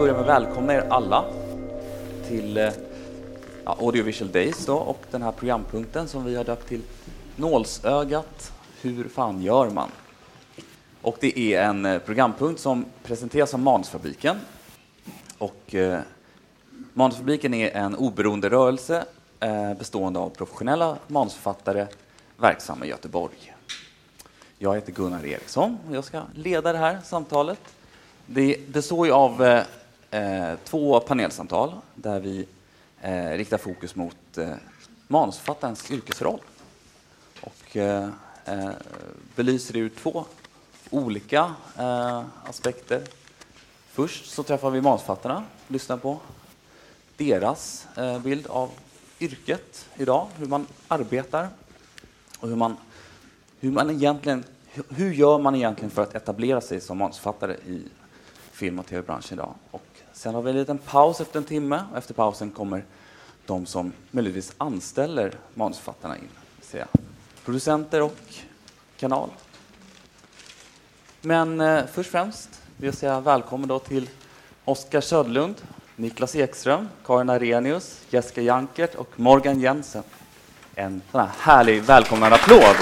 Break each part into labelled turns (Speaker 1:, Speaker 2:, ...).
Speaker 1: börja med att välkomna er alla till eh, ja, Audiovisual Days då, och den här programpunkten som vi har döpt till Nålsögat, hur fan gör man? Och det är en eh, programpunkt som presenteras av Manusfabriken. Och, eh, Manusfabriken är en oberoende rörelse eh, bestående av professionella manusförfattare verksamma i Göteborg. Jag heter Gunnar Eriksson och jag ska leda det här samtalet. Det består ju av eh, eh, två panelsamtal där vi eh, riktar fokus mot eh, manusförfattarens yrkesroll och eh, eh, belyser det ur två olika eh, aspekter. Först så träffar vi manusförfattarna, och lyssnar på deras eh, bild av yrket idag, hur man arbetar och hur man, hur man egentligen hur gör man egentligen för att etablera sig som manusförfattare i film och tv-branschen idag? Och sen har vi en liten paus efter en timme och efter pausen kommer de som möjligtvis anställer manusförfattarna in, säga producenter och kanal. Men eh, först och främst vill jag säga välkommen då till Oskar Södlund, Niklas Ekström, Karin Arrhenius, Jessica Jankert och Morgan Jensen. En sån här härlig välkomnande applåd.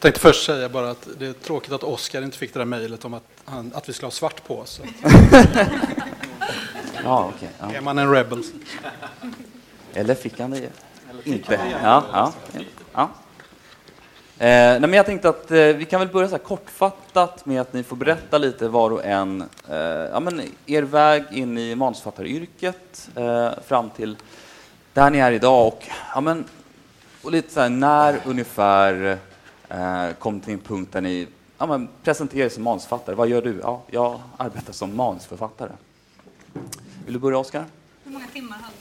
Speaker 2: Jag tänkte först säga bara att det är tråkigt att Oskar inte fick det där mejlet om att, han, att vi skulle ha svart på oss.
Speaker 1: Ja, okay, ja.
Speaker 2: Är man en rebel?
Speaker 1: Eller fick han det inte? Ja, ja, ja. Eh, nej, men jag tänkte att eh, vi kan väl börja så kortfattat med att ni får berätta lite var och en eh, ja, men er väg in i manusförfattaryrket eh, fram till där ni är idag och, ja, men, och lite så här, när ungefär kom till en punkt där ni ja, men, presenterar er som manusförfattare. Vad gör du? Ja, jag arbetar som manusförfattare. Vill du börja, Oskar?
Speaker 3: Hur många timmar hade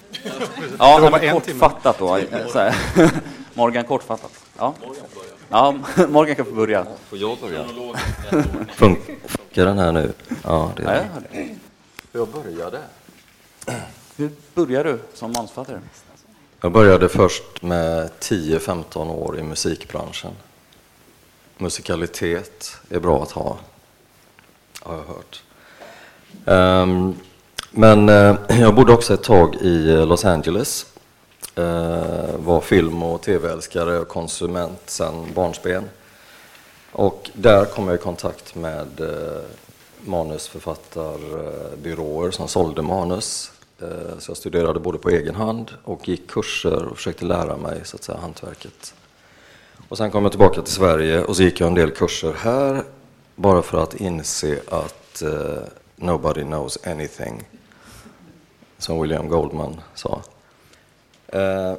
Speaker 3: du?
Speaker 1: Ja,
Speaker 2: Det var en
Speaker 1: kortfattat då. eh, Så här. Morgan, kortfattat. Ja. ja, Morgan kan få börja.
Speaker 4: Får jag börja? Fun- Funkar den här nu? Ja, det gör
Speaker 1: jag
Speaker 4: den.
Speaker 1: det.
Speaker 4: Jag började.
Speaker 1: Hur började du som manusförfattare?
Speaker 4: Jag började först med 10-15 år i musikbranschen. Musikalitet är bra att ha, har jag hört. Um, men uh, jag bodde också ett tag i Los Angeles. Uh, var film och tv-älskare och konsument sedan barnsben. Och där kom jag i kontakt med uh, manusförfattarbyråer som sålde manus. Så jag studerade både på egen hand och gick kurser och försökte lära mig så att säga, hantverket. Och sen kom jag tillbaka till Sverige och så gick jag en del kurser här bara för att inse att uh, nobody knows anything, som William Goldman sa. Uh,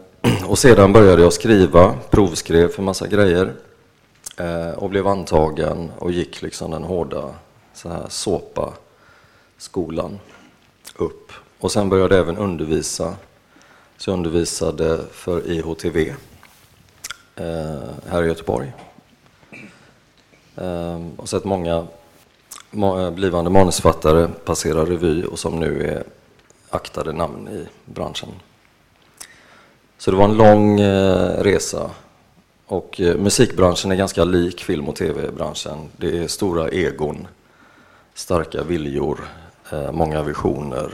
Speaker 4: och sedan började jag skriva, provskrev för massa grejer uh, och blev antagen och gick liksom den hårda så här såpa-skolan upp. Och sen började jag även undervisa. Så jag undervisade för IHTV Eh, här i Göteborg. Jag och sett många eh, blivande manusförfattare passera revy och som nu är aktade namn i branschen. Så det var en lång eh, resa. Och musikbranschen är ganska lik film och tv-branschen. Det är stora egon, starka viljor, många visioner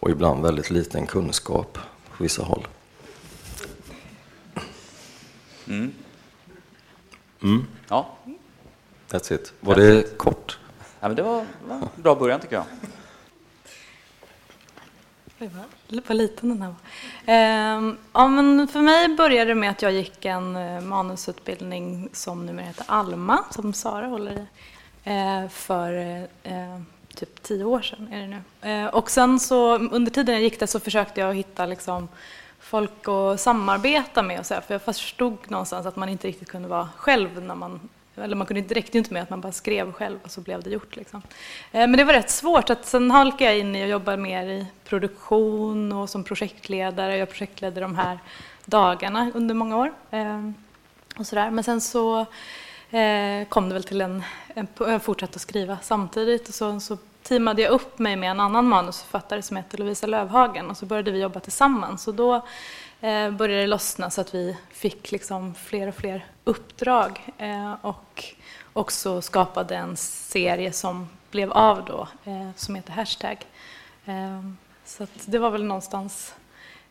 Speaker 4: och ibland väldigt liten kunskap på vissa håll.
Speaker 1: Ja,
Speaker 4: That's it. Var det kort?
Speaker 1: ja men det var, var en bra början tycker jag.
Speaker 3: Oj, vad, liten den här var. Ehm, ja, men för mig började det med att jag gick en eh, manusutbildning som numera heter Alma, som Sara håller i, eh, för eh, typ tio år sedan. Är det nu. Och sen så under tiden jag gick där så försökte jag hitta liksom, folk att samarbeta med och så här, för jag förstod någonstans att man inte riktigt kunde vara själv när man eller man kunde inte, det räckte inte med att man bara skrev själv och så blev det gjort. Liksom. Eh, men det var rätt svårt. Att sen halkade jag in i att jobba mer i produktion och som projektledare. Jag projektledde de här dagarna under många år. Eh, och så där. Men sen så eh, kom det väl till en, jag fortsatte att skriva samtidigt och så, så teamade jag upp mig med en annan manusförfattare som heter Lovisa Lövhagen och så började vi jobba tillsammans. Och då eh, började det lossna så att vi fick liksom fler och fler uppdrag eh, och också skapade en serie som blev av då, eh, som heter Hashtag. Ehm, så det var väl någonstans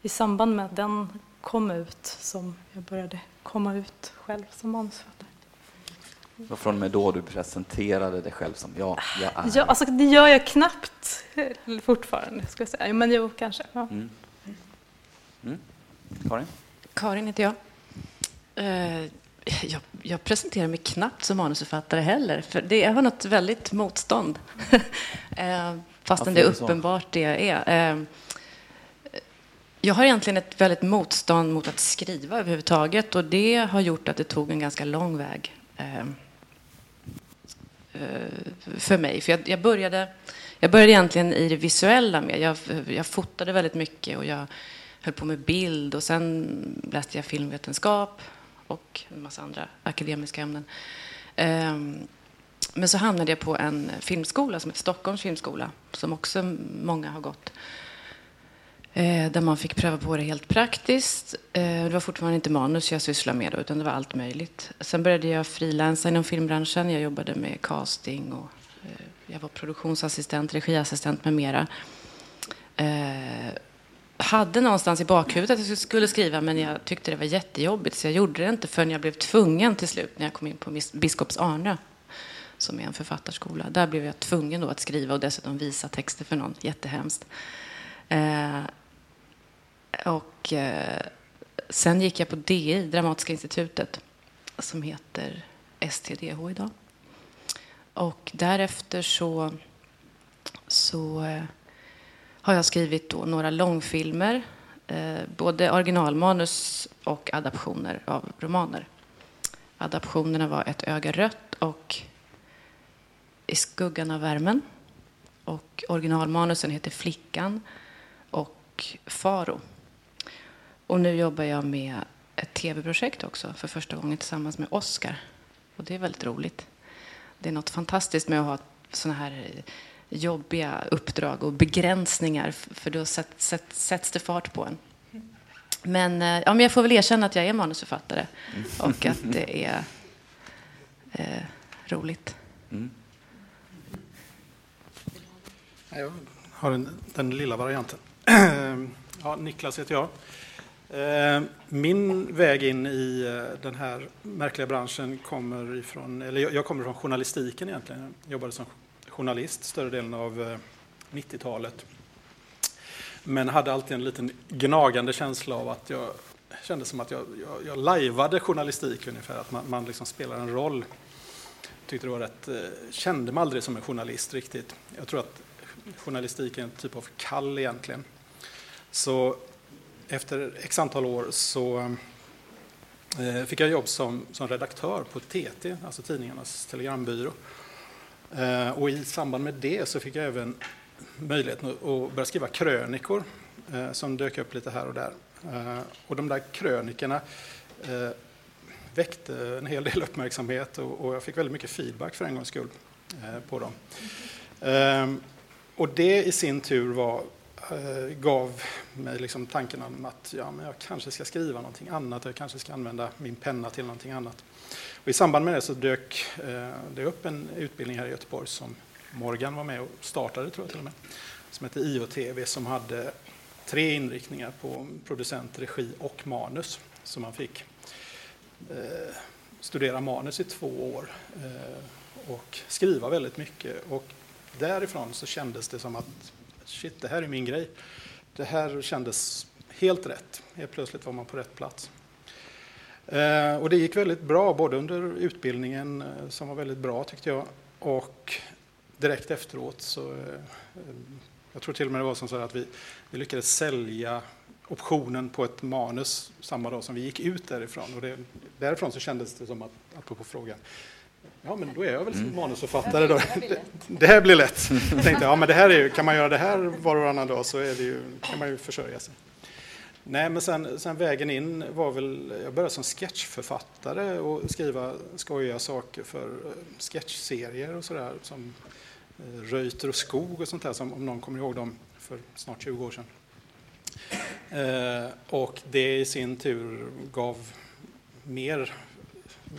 Speaker 3: i samband med att den kom ut som jag började komma ut själv som manusförfattare.
Speaker 1: Var från och med då du presenterade dig själv som ja, jag är.
Speaker 3: Ja, alltså det gör jag knappt fortfarande, ska jag säga. Men jo, kanske. Ja. Mm.
Speaker 1: Mm. Karin?
Speaker 5: Karin heter jag. Uh, jag. jag. presenterar mig knappt som manusförfattare heller, för det, jag har något väldigt motstånd. uh, fastän det är uppenbart det jag är. Uh, jag har egentligen ett väldigt motstånd mot att skriva överhuvudtaget och det har gjort att det tog en ganska lång väg Eh, för mig. För jag, jag, började, jag började egentligen i det visuella med. Jag, jag fotade väldigt mycket och jag höll på med bild och sen läste jag filmvetenskap och en massa andra akademiska ämnen. Ehm, men så hamnade jag på en filmskola som heter Stockholms filmskola som också många har gått. Eh, där man fick pröva på det helt praktiskt. Eh, det var fortfarande inte manus jag sysslade med då, utan det var allt möjligt. Sen började jag frilansa inom filmbranschen. Jag jobbade med casting och eh, jag var produktionsassistent, regiassistent med mera. Eh, hade någonstans i bakhuvudet att jag skulle skriva men jag tyckte det var jättejobbigt så jag gjorde det inte förrän jag blev tvungen till slut när jag kom in på Biskops Arnö som är en författarskola. Där blev jag tvungen då att skriva och dessutom visa texter för någon. Jättehemskt. Eh, och eh, sen gick jag på DI, Dramatiska institutet, som heter STDH idag. Och därefter så, så eh, har jag skrivit då några långfilmer, eh, både originalmanus och adaptioner av romaner. Adaptionerna var Ett öga rött och I skuggan av värmen. Och originalmanusen heter Flickan och Faro. Och nu jobbar jag med ett tv-projekt också för första gången tillsammans med Oscar. Och det är väldigt roligt. Det är något fantastiskt med att ha såna här jobbiga uppdrag och begränsningar för då sätts, sätts det fart på en. Men, eh, ja, men jag får väl erkänna att jag är manusförfattare och att det är eh, roligt. Mm.
Speaker 2: Jag har en, den lilla varianten. Ja, Niklas heter jag. Eh, min väg in i eh, den här märkliga branschen kommer ifrån, eller jag kommer från journalistiken egentligen. Jag jobbade som journalist större delen av eh, 90-talet. Men hade alltid en liten gnagande känsla av att jag kände som att jag, jag, jag lajvade journalistik ungefär, att man, man liksom spelar en roll. Tyckte det var rätt, kände mig aldrig som en journalist riktigt. Jag tror att journalistik är en typ av kall egentligen. Så efter x antal år så eh, fick jag jobb som, som redaktör på TT, alltså tidningarnas telegrambyrå. Eh, och i samband med det så fick jag även möjligheten att börja skriva krönikor eh, som dök upp lite här och där. Och de där krönikorna väckte en hel del uppmärksamhet och jag fick väldigt mycket feedback för en gångs skull på dem. Och det i sin tur var Eh, gav mig liksom tanken om att ja, men jag kanske ska skriva någonting annat, jag kanske ska använda min penna till någonting annat. Och I samband med det så dök eh, det upp en utbildning här i Göteborg som Morgan var med och startade, tror jag till och med, som hette IOTV som hade tre inriktningar på producent, regi och manus. Så man fick eh, studera manus i två år eh, och skriva väldigt mycket. Och därifrån så kändes det som att shit, det här är min grej. Det här kändes helt rätt. Helt plötsligt var man på rätt plats. Eh, och det gick väldigt bra, både under utbildningen, eh, som var väldigt bra tyckte jag, och direkt efteråt så, eh, jag tror till och med det var som så att vi, vi lyckades sälja optionen på ett manus samma dag som vi gick ut därifrån. Och det, därifrån så kändes det som att, apropå frågan, Ja, men då är jag väl mm. manusförfattare då. Det här blir lätt. Jag tänkte, ja men det här är ju, kan man göra det här var och varannan dag så är det ju, kan man ju försörja sig. Nej, men sen, sen vägen in var väl, jag började som sketchförfattare och skriva skojiga saker för eh, sketchserier och sådär som Reuter och Skog och sånt där, som, om någon kommer ihåg dem för snart 20 år sedan. Eh, och det i sin tur gav mer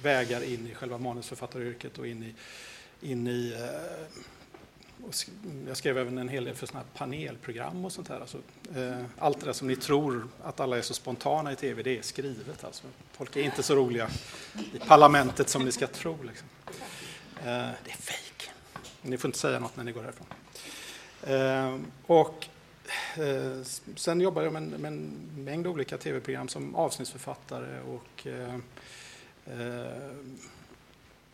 Speaker 2: vägar in i själva manusförfattaryrket och in i, in i eh, jag skrev även en hel del för såna panelprogram och sånt här. Alltså, eh, allt det där som ni tror att alla är så spontana i tv, det är skrivet. Alltså. Folk är inte så roliga i parlamentet som ni ska tro. Liksom. Eh, det är fejk. Ni får inte säga något när ni går härifrån. Eh, och eh, sen jobbar jag med, med en mängd olika tv-program som avsnittsförfattare och eh, Eh,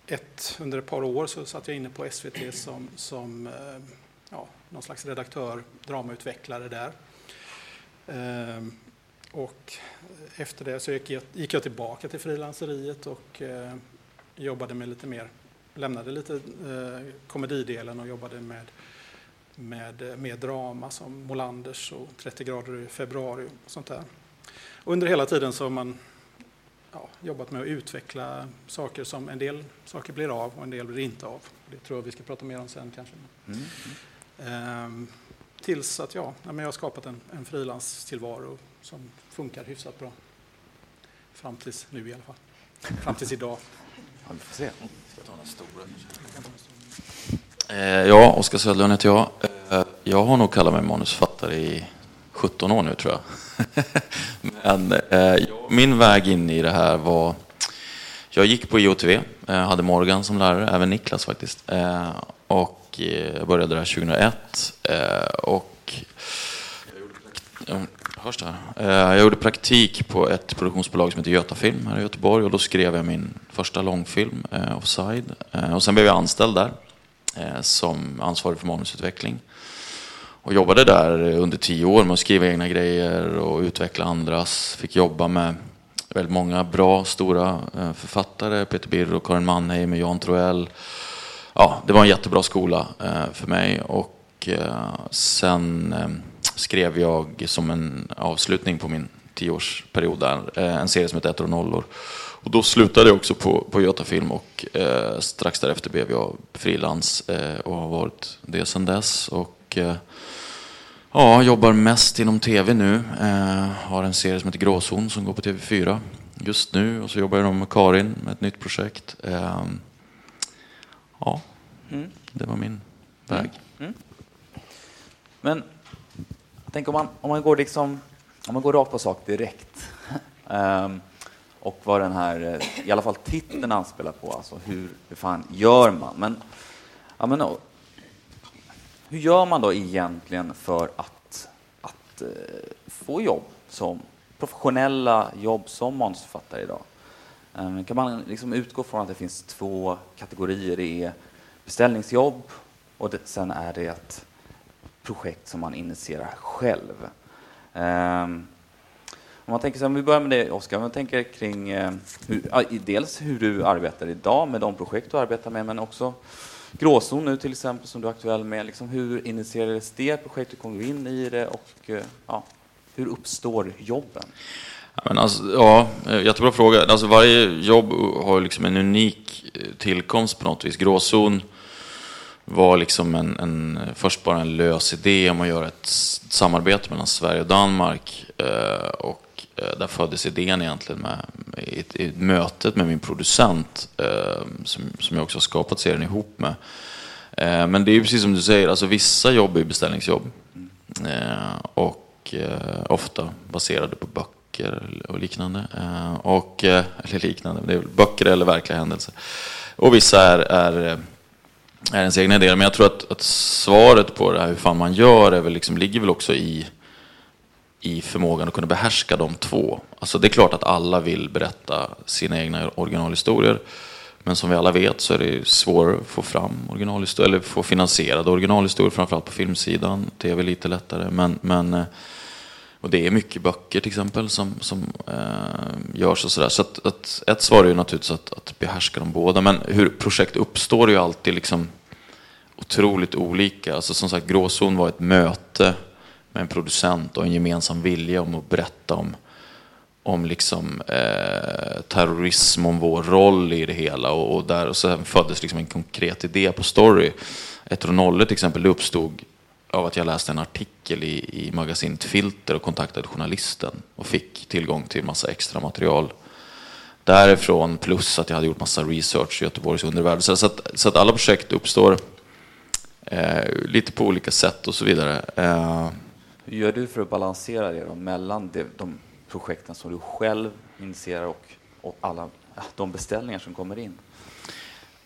Speaker 2: ett, under ett par år så satt jag inne på SVT som, som eh, ja, någon slags redaktör, dramautvecklare där. Eh, och efter det så gick jag, gick jag tillbaka till frilanseriet och jobbade med lite mer, lämnade lite komedidelen och jobbade med, med mer drama som Molanders och 30 grader i februari och sånt där. under hela tiden så har man ja, jobbat med att utveckla saker som en del saker blir av och en del blir inte av. Det tror jag vi ska prata mer om sen kanske. Mm. Ehm, tills att ja, jag har skapat en, en frilanstillvaro som funkar hyfsat bra. Fram tills nu i alla fall. Fram tills idag.
Speaker 1: Ja, vi får se.
Speaker 6: ja, Oskar Söderlund heter jag. Eh, jag har nog kallat mig manusförfattare i 17 år nu tror jag. Men eh, min väg in i det här var... Jag gick på IOTV, eh, hade Morgan som lärare, även Niklas faktiskt. Eh, och eh, jag började där 2001. Eh, och Hörs det här? Eh, jag gjorde praktik på ett produktionsbolag som heter Götafilm här i Göteborg och då skrev jag min första långfilm, Offside. Och sen blev jag anställd där som ansvarig för manusutveckling och jobbade där under tio år med att skriva egna grejer och utveckla andras. Fick jobba med väldigt många bra, stora eh, författare. Peter Birro, Karin Mannheim, Jan Troell. Ja, det var en jättebra skola eh, för mig. Och eh, sen skrev jag som en avslutning på min tioårsperiod där, en serie som heter Ettor och nollor. Och då slutade jag också på, på Göta Film och eh, strax därefter blev jag frilans eh, och har varit det sedan dess. Och, eh, Ja, jobbar mest inom tv nu. Eh, har en serie som heter Gråzon som går på TV4 just nu. Och så jobbar jag med Karin med ett nytt projekt. Eh, ja, mm. det var min väg. Mm. Mm.
Speaker 1: Men tänk om man, om man går liksom, om man går rakt på sak direkt. um, och vad den här, eh, i alla fall titeln anspelar på, alltså hur, hur fan gör man? Men, ja, men hur gör man då egentligen för att, att eh, få jobb som professionella jobb som manusförfattare idag? Ehm, kan man liksom utgå från att det finns två kategorier? Det är beställningsjobb och det, sen är det ett projekt som man initierar själv. Um, om man tänker så, om vi börjar med det Oskar, om man tänker kring eh, hur, dels hur du arbetar idag med de projekt du arbetar med, men också Gråzon nu till exempel som du är aktuell med. Liksom, hur initierades det projektet? Hur kom du in i det? Och eh, ja, hur uppstår jobben?
Speaker 6: Ja, men alltså, ja, eh, jättebra fråga. Alltså, varje jobb har liksom en unik eh, tillkomst på något vis. Gråzon var liksom en, en, först bara en lös idé om att göra ett samarbete mellan Sverige och Danmark. och Eh, där föddes idén egentligen med, i, i mötet med min producent eh, som, som jag också har skapat serien ihop med. Eh, men det är ju precis som du säger, alltså vissa jobb är beställningsjobb. Eh, och eh, ofta baserade på böcker och liknande. och, eller liknande, det är böcker eller verkliga händelser. Och vissa är, är är ens egna idéer. Men jag tror att, att, svaret på det här, hur fan man gör, är väl liksom, ligger väl också i i förmågan att kunna behärska de två. Alltså det är klart att alla vill berätta sina egna originalhistorier. Men som vi alla vet så är det svårare att få fram originalhistorier, eller få finansierade originalhistorier, framförallt på filmsidan. Tv är lite lättare. Men, men, eh, och det är mycket böcker till exempel som, som eh, görs och sådär. Så att, att, ett svar är ju naturligtvis att, att behärska de båda. Men hur projekt uppstår är ju alltid liksom otroligt olika. Alltså som sagt, Gråzon var ett möte med en producent och en gemensam vilja om att berätta om, om liksom, eh, terrorism, om vår roll i det hela. Och, och där och sen föddes liksom en konkret idé på story. Ettor och nollor till exempel, det uppstod av att jag läste en artikel i, i magasinet Filter och kontaktade journalisten och fick tillgång till massa extra material därifrån plus att jag hade gjort massa research i Göteborgs undervärld. Så, så, att, så att alla projekt uppstår eh, lite på olika sätt och så vidare. Eh,
Speaker 1: hur gör du för att balansera det då, mellan de, de projekten som du själv initierar och, och alla de beställningar som kommer in?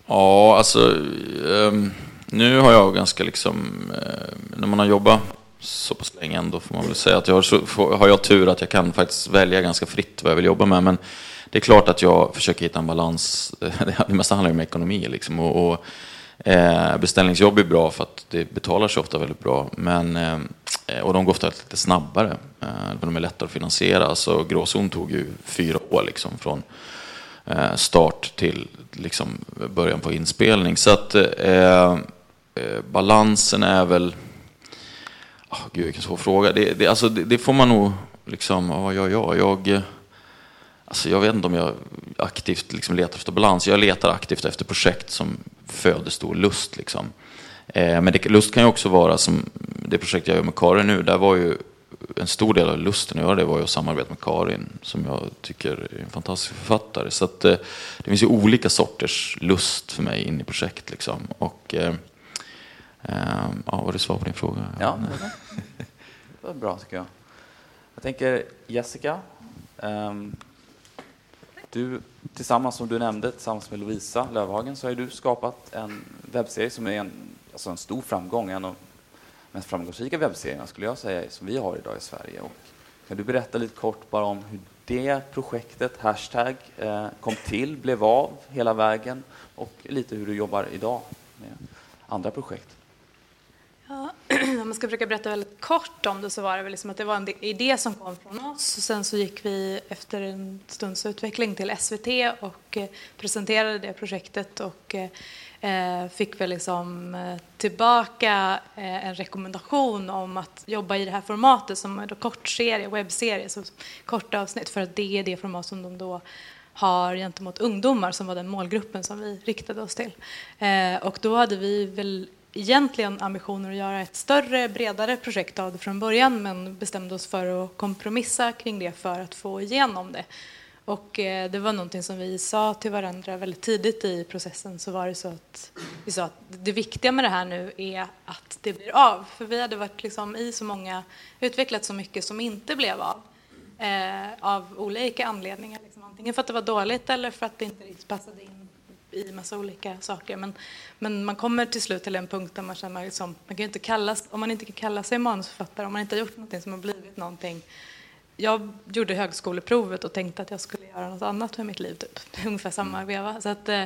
Speaker 6: Ja, alltså um, nu har jag ganska liksom, uh, när man har jobbat så pass länge ändå får man väl säga att jag har, så, har jag tur att jag kan faktiskt välja ganska fritt vad jag vill jobba med. Men det är klart att jag försöker hitta en balans. Det mesta handlar ju om ekonomi liksom. Och, och eh, beställningsjobb är bra för att det betalar sig ofta väldigt bra. Men, eh, och de går ofta lite snabbare. Eh, de är lättare att finansiera. Så gråzon tog ju fyra år liksom från eh, start till liksom, början på inspelning. Så att eh, eh, balansen är väl... Oh, gud, vilken svår fråga. Det, det, alltså, det, det får man nog... Liksom, vad gör jag? Jag Alltså jag vet inte om jag aktivt liksom letar efter balans. Jag letar aktivt efter projekt som föder stor lust. Liksom. Eh, men det, lust kan ju också vara som det projekt jag gör med Karin nu. Där var ju en stor del av lusten att göra det var ju att samarbeta med Karin som jag tycker är en fantastisk författare. Så att, eh, det finns ju olika sorters lust för mig in i projekt. Liksom. Och, eh, ehm, ja, var det svar på din fråga?
Speaker 1: Ja, det var bra tycker jag. Jag tänker Jessica, um, du, tillsammans som du nämnde, tillsammans med Lovisa Lövhagen, så har du skapat en webbserie som är en, alltså en stor framgång. En av de mest framgångsrika webbserierna skulle jag säga som vi har idag i Sverige. Och kan du berätta lite kort bara om hur det projektet, hashtag, eh, kom till, blev av hela vägen och lite hur du jobbar idag med andra projekt?
Speaker 3: Om man ska försöka berätta väldigt kort om det så var det väl liksom att det var en idé som kom från oss. Sen så gick vi efter en stunds utveckling till SVT och eh, presenterade det projektet och eh, eh, fick väl liksom tillbaka en rekommendation om att jobba i det här formatet som är kortserie, webbserie, så korta avsnitt för att det är det format som de då har gentemot ungdomar som var den målgruppen som vi riktade oss till. Och då hade vi väl egentligen ambitioner att göra ett större, bredare projekt av det från början men bestämde oss för att kompromissa kring det för att få igenom det. Och eh, det var någonting som vi sa till varandra väldigt tidigt i processen så var det så att vi sa att det viktiga med det här nu är att det blir av. För vi hade varit liksom i så många, utvecklat så mycket som inte blev av. Eh, av olika anledningar. Liksom. Antingen för att det var dåligt eller för att det inte riktigt passade in i massa olika saker. Men, men man kommer till slut till en punkt där man känner liksom, man kan inte kalla, om man inte kan kalla sig manusförfattare, om man inte har gjort någonting som har blivit någonting. Jag gjorde högskoleprovet och tänkte att jag skulle göra något annat med mitt liv, typ. ungefär samma mm. veva. Så att, eh,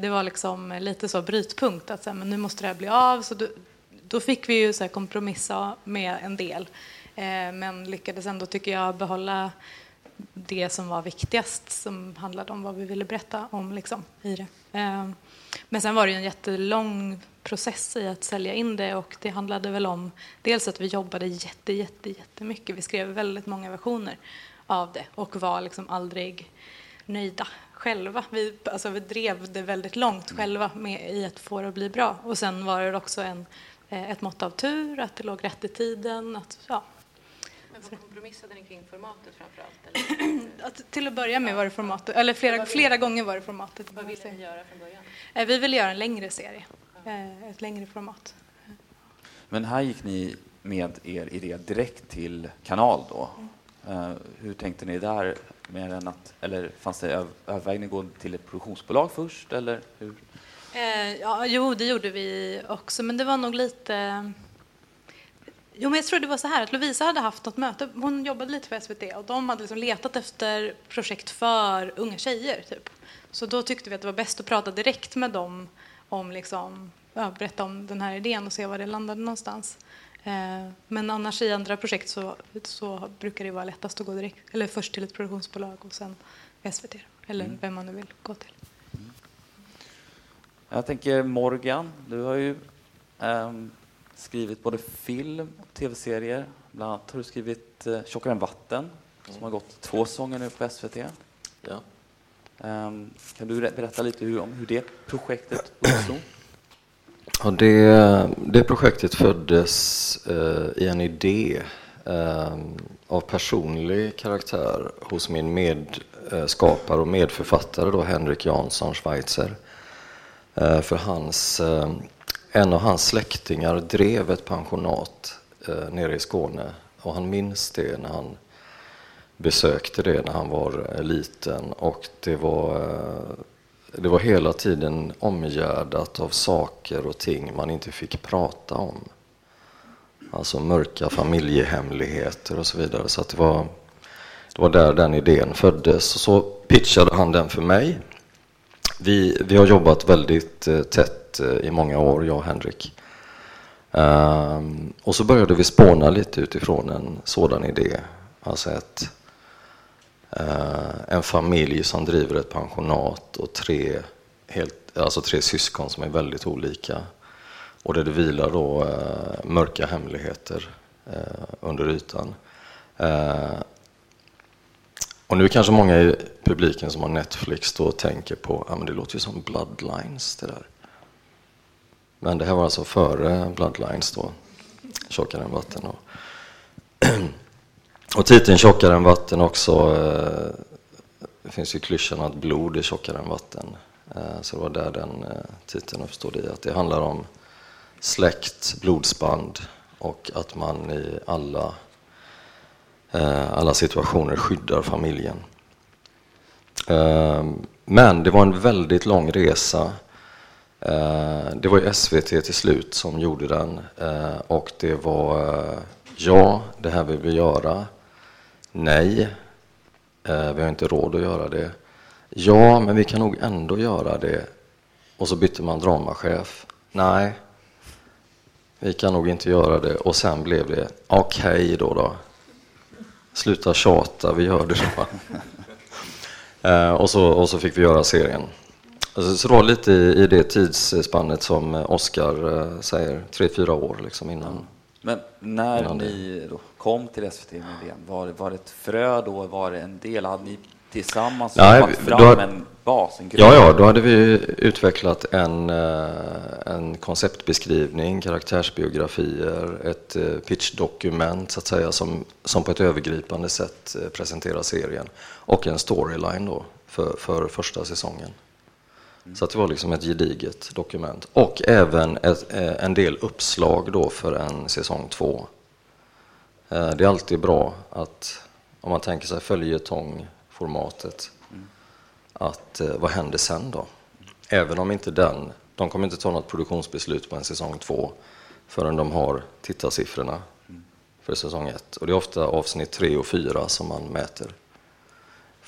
Speaker 3: det var liksom lite så brytpunkt, att så här, men nu måste det här bli av. Så då, då fick vi ju så här, kompromissa med en del, eh, men lyckades ändå, tycker jag, behålla det som var viktigast som handlade om vad vi ville berätta om liksom, i det. Ehm, men sen var det en jättelång process i att sälja in det och det handlade väl om dels att vi jobbade jätte, jätte, jättemycket. Vi skrev väldigt många versioner av det och var liksom aldrig nöjda själva. Vi, alltså vi drev det väldigt långt själva med, i att få det att bli bra. Och sen var det också en, eh, ett mått av tur, att det låg rätt i tiden. Att, ja,
Speaker 5: vad kompromissade ni kring formatet framför
Speaker 3: allt? till att börja med var det formatet, eller flera, flera gånger var det formatet.
Speaker 5: Vad ville ni göra från början?
Speaker 3: Eh, vi ville göra en längre serie, eh, ett längre format.
Speaker 1: Men här gick ni med er idé direkt till kanal då. Mm. Hur tänkte ni där? Mer än att, eller fanns det övervägning att gå till ett produktionsbolag först? Eller hur?
Speaker 3: ja, jo, det gjorde vi också, men det var nog lite Jo, men jag tror det var så här att Lovisa hade haft något möte. Hon jobbade lite för SVT och de hade liksom letat efter projekt för unga tjejer. Typ. Så då tyckte vi att det var bäst att prata direkt med dem om liksom, ja, berätta om den här idén och se var det landade någonstans. Eh, men annars i andra projekt så, så brukar det vara lättast att gå direkt, eller först till ett produktionsbolag och sen SVT, eller mm. vem man nu vill gå till. Mm.
Speaker 1: Jag tänker Morgan, du har ju um skrivit både film och tv-serier. Bland annat har du skrivit eh, Tjockare än vatten, som har gått två säsonger nu på SVT. Ja. Um, kan du berätta lite hur, om hur det projektet uppstod?
Speaker 4: Ja, det, det projektet föddes eh, i en idé eh, av personlig karaktär hos min medskapare och medförfattare då, Henrik Jansson Schweitzer. Eh, för hans, eh, en av hans släktingar drev ett pensionat eh, nere i Skåne och han minns det när han besökte det när han var eh, liten och det var eh, det var hela tiden omgärdat av saker och ting man inte fick prata om. Alltså mörka familjehemligheter och så vidare. Så det, var, det var där den idén föddes. Och så pitchade han den för mig. Vi, vi har jobbat väldigt eh, tätt sett eh, i många år, jag och Henrik. Um, och så började vi spåna lite utifrån en sådan idé. Alltså ett eh, en familj som driver ett pensionat och tre, helt, alltså tre syskon som är väldigt olika. Och där det vilar då eh, mörka hemligheter under ytan. och nu kanske många i publiken som har Netflix då tänker på, ja men det låter ju som Bloodlines det där. Men det här var alltså före Bloodlines då, Tjockare än vatten. Och Och titeln Tjockare än vatten också. Eh, det finns ju klyschan att blod är tjockare än vatten. Eh, så det var där den eh, titeln uppstod i. Att det handlar om släkt, blodsband och att man i alla, alla situationer skyddar familjen. Men det var en väldigt lång resa. Eh, det var SVT till slut som gjorde den eh, och det var eh, ja, det här vill vi göra. Nej, vi har inte råd att göra det. Ja, men vi kan nog ändå göra det. Och så bytte man dramachef. Nej, vi kan nog inte göra det. Och sen blev det okej okay då, då. Sluta tjata, vi gör det då. Och, så, och så fick vi göra serien. Alltså, så det var lite i, i det tidsspannet som Oscar eh, säger, tre, fyra år liksom innan.
Speaker 1: Men när ni kom till SVT med idén, var, var det ett frö då? Var det en del? Hade ni tillsammans jobbat fram
Speaker 4: då,
Speaker 1: en bas? En?
Speaker 4: Ja, ja, då hade vi utvecklat en, eh, en konceptbeskrivning, karaktärsbiografier, ett eh, pitchdokument så att säga som, som på ett övergripande sätt eh, presenterar serien och en storyline då för, för första säsongen. Så det var liksom ett gediget dokument. Och även ett, eh, en del uppslag då för en säsong två. Eh, det är alltid bra att, om man tänker sig följetongformatet, att eh, vad händer sen då? Även om inte den, de kommer inte ta något produktionsbeslut på en säsong två förrän de har tittarsiffrorna för säsong ett. Och det är ofta avsnitt tre och fyra som man mäter.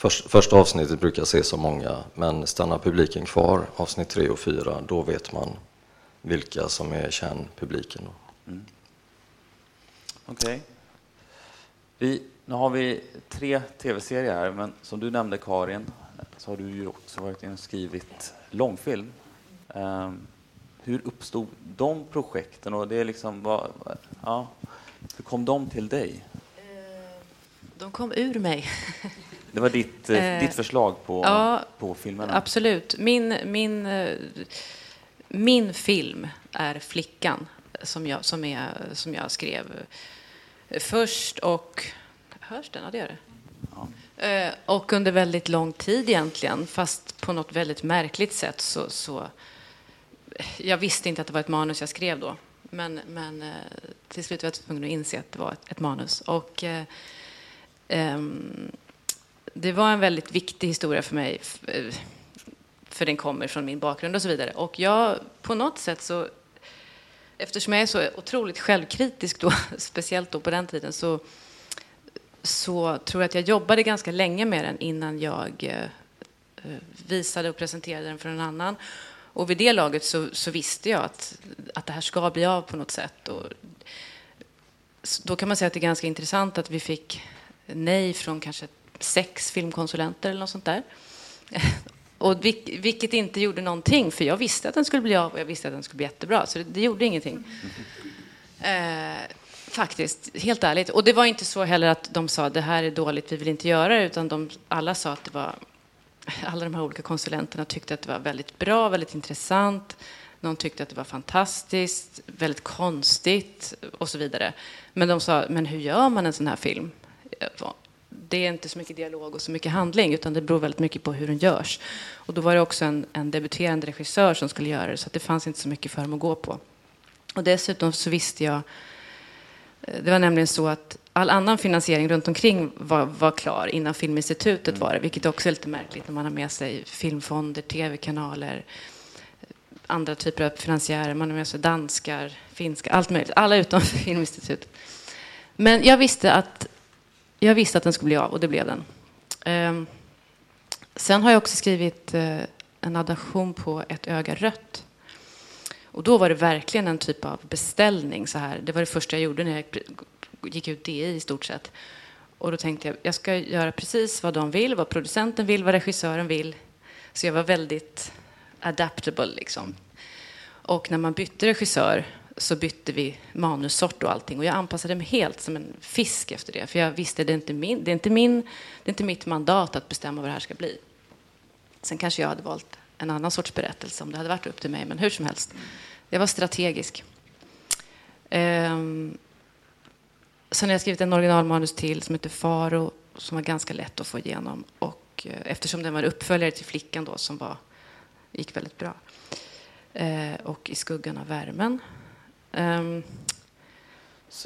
Speaker 4: Först, första avsnittet brukar se så många, men stannar publiken kvar, avsnitt tre och fyra, då vet man vilka som är kärnpubliken. Mm.
Speaker 1: Okej. Okay. Nu har vi tre tv-serier här, men som du nämnde Karin, så har du ju också varit och skrivit långfilm. Um, hur uppstod de projekten? Och det är liksom, vad, ja, hur kom de till dig? Eh,
Speaker 5: de kom ur mig.
Speaker 1: Det var ditt, eh, ditt förslag på, ja, på filmen?
Speaker 5: Absolut. Min, min, eh, min film är Flickan, som jag, som, är, som jag skrev först och... Hörs den? Ja, det gör det. Ja. Eh, och under väldigt lång tid egentligen, fast på något väldigt märkligt sätt så, så... Jag visste inte att det var ett manus jag skrev då. Men, men till slut var jag tvungen att inse att det var ett, ett manus. Och, eh, um, det var en väldigt viktig historia för mig, eh, för den kommer från min bakgrund och så vidare. Och jag, på något sätt så, eftersom jag är så otroligt självkritisk då, speciellt då på den tiden, så, så tror jag att jag jobbade ganska länge med den innan jag eh, eh, visade och presenterade den för en annan. Och vid det laget så, så, visste jag att, att det här ska bli av på något sätt. Och då kan man säga att det är ganska intressant att vi fick nej från kanske sex filmkonsulenter eller något sånt där. Och vilket inte gjorde någonting, för jag visste att den skulle bli av och jag visste att den skulle bli jättebra, så det, det gjorde ingenting. Eh, faktiskt, helt ärligt. Och det var inte så heller att de sa det här är dåligt, vi vill inte göra det, utan de, alla sa att det var, alla de här olika konsulenterna tyckte att det var väldigt bra, väldigt intressant. Någon tyckte att det var fantastiskt, väldigt konstigt och så vidare. Men de sa, men hur gör man en sån här film? Det är inte så mycket dialog och så mycket handling, utan det beror väldigt mycket på hur den görs. Och då var det också en, en debuterande regissör som skulle göra det, så det fanns inte så mycket för dem att gå på. Och dessutom så visste jag, det var nämligen så att all annan finansiering runt omkring var, var klar innan Filminstitutet mm. var det, vilket också är lite märkligt när man har med sig filmfonder, tv-kanaler, andra typer av finansiärer, man har med sig danskar, finska, allt möjligt, alla utom Filminstitutet. Men jag visste att, jag visste att den skulle bli av och det blev den. Eh, sen har jag också skrivit eh, en adaption på Ett öga rött. Och då var det verkligen en typ av beställning. Så här. Det var det första jag gjorde när jag gick ut DI i stort sett. Och då tänkte jag, jag ska göra precis vad de vill, vad producenten vill, vad regissören vill. Så jag var väldigt adaptable liksom. Och när man bytte regissör så bytte vi manussort och allting. Och jag anpassade mig helt som en fisk efter det. För jag visste, det är inte, min, det är inte, min, det är inte mitt mandat att bestämma vad det här ska bli. Sen kanske jag hade valt en annan sorts berättelse om det hade varit upp till mig. Men hur som helst, jag var strategisk. Ehm, sen har jag skrivit en originalmanus till som heter Faro som var ganska lätt att få igenom. Och eh, eftersom den var uppföljare till Flickan då som var, gick väldigt bra. Eh, och I skuggan av värmen. Um,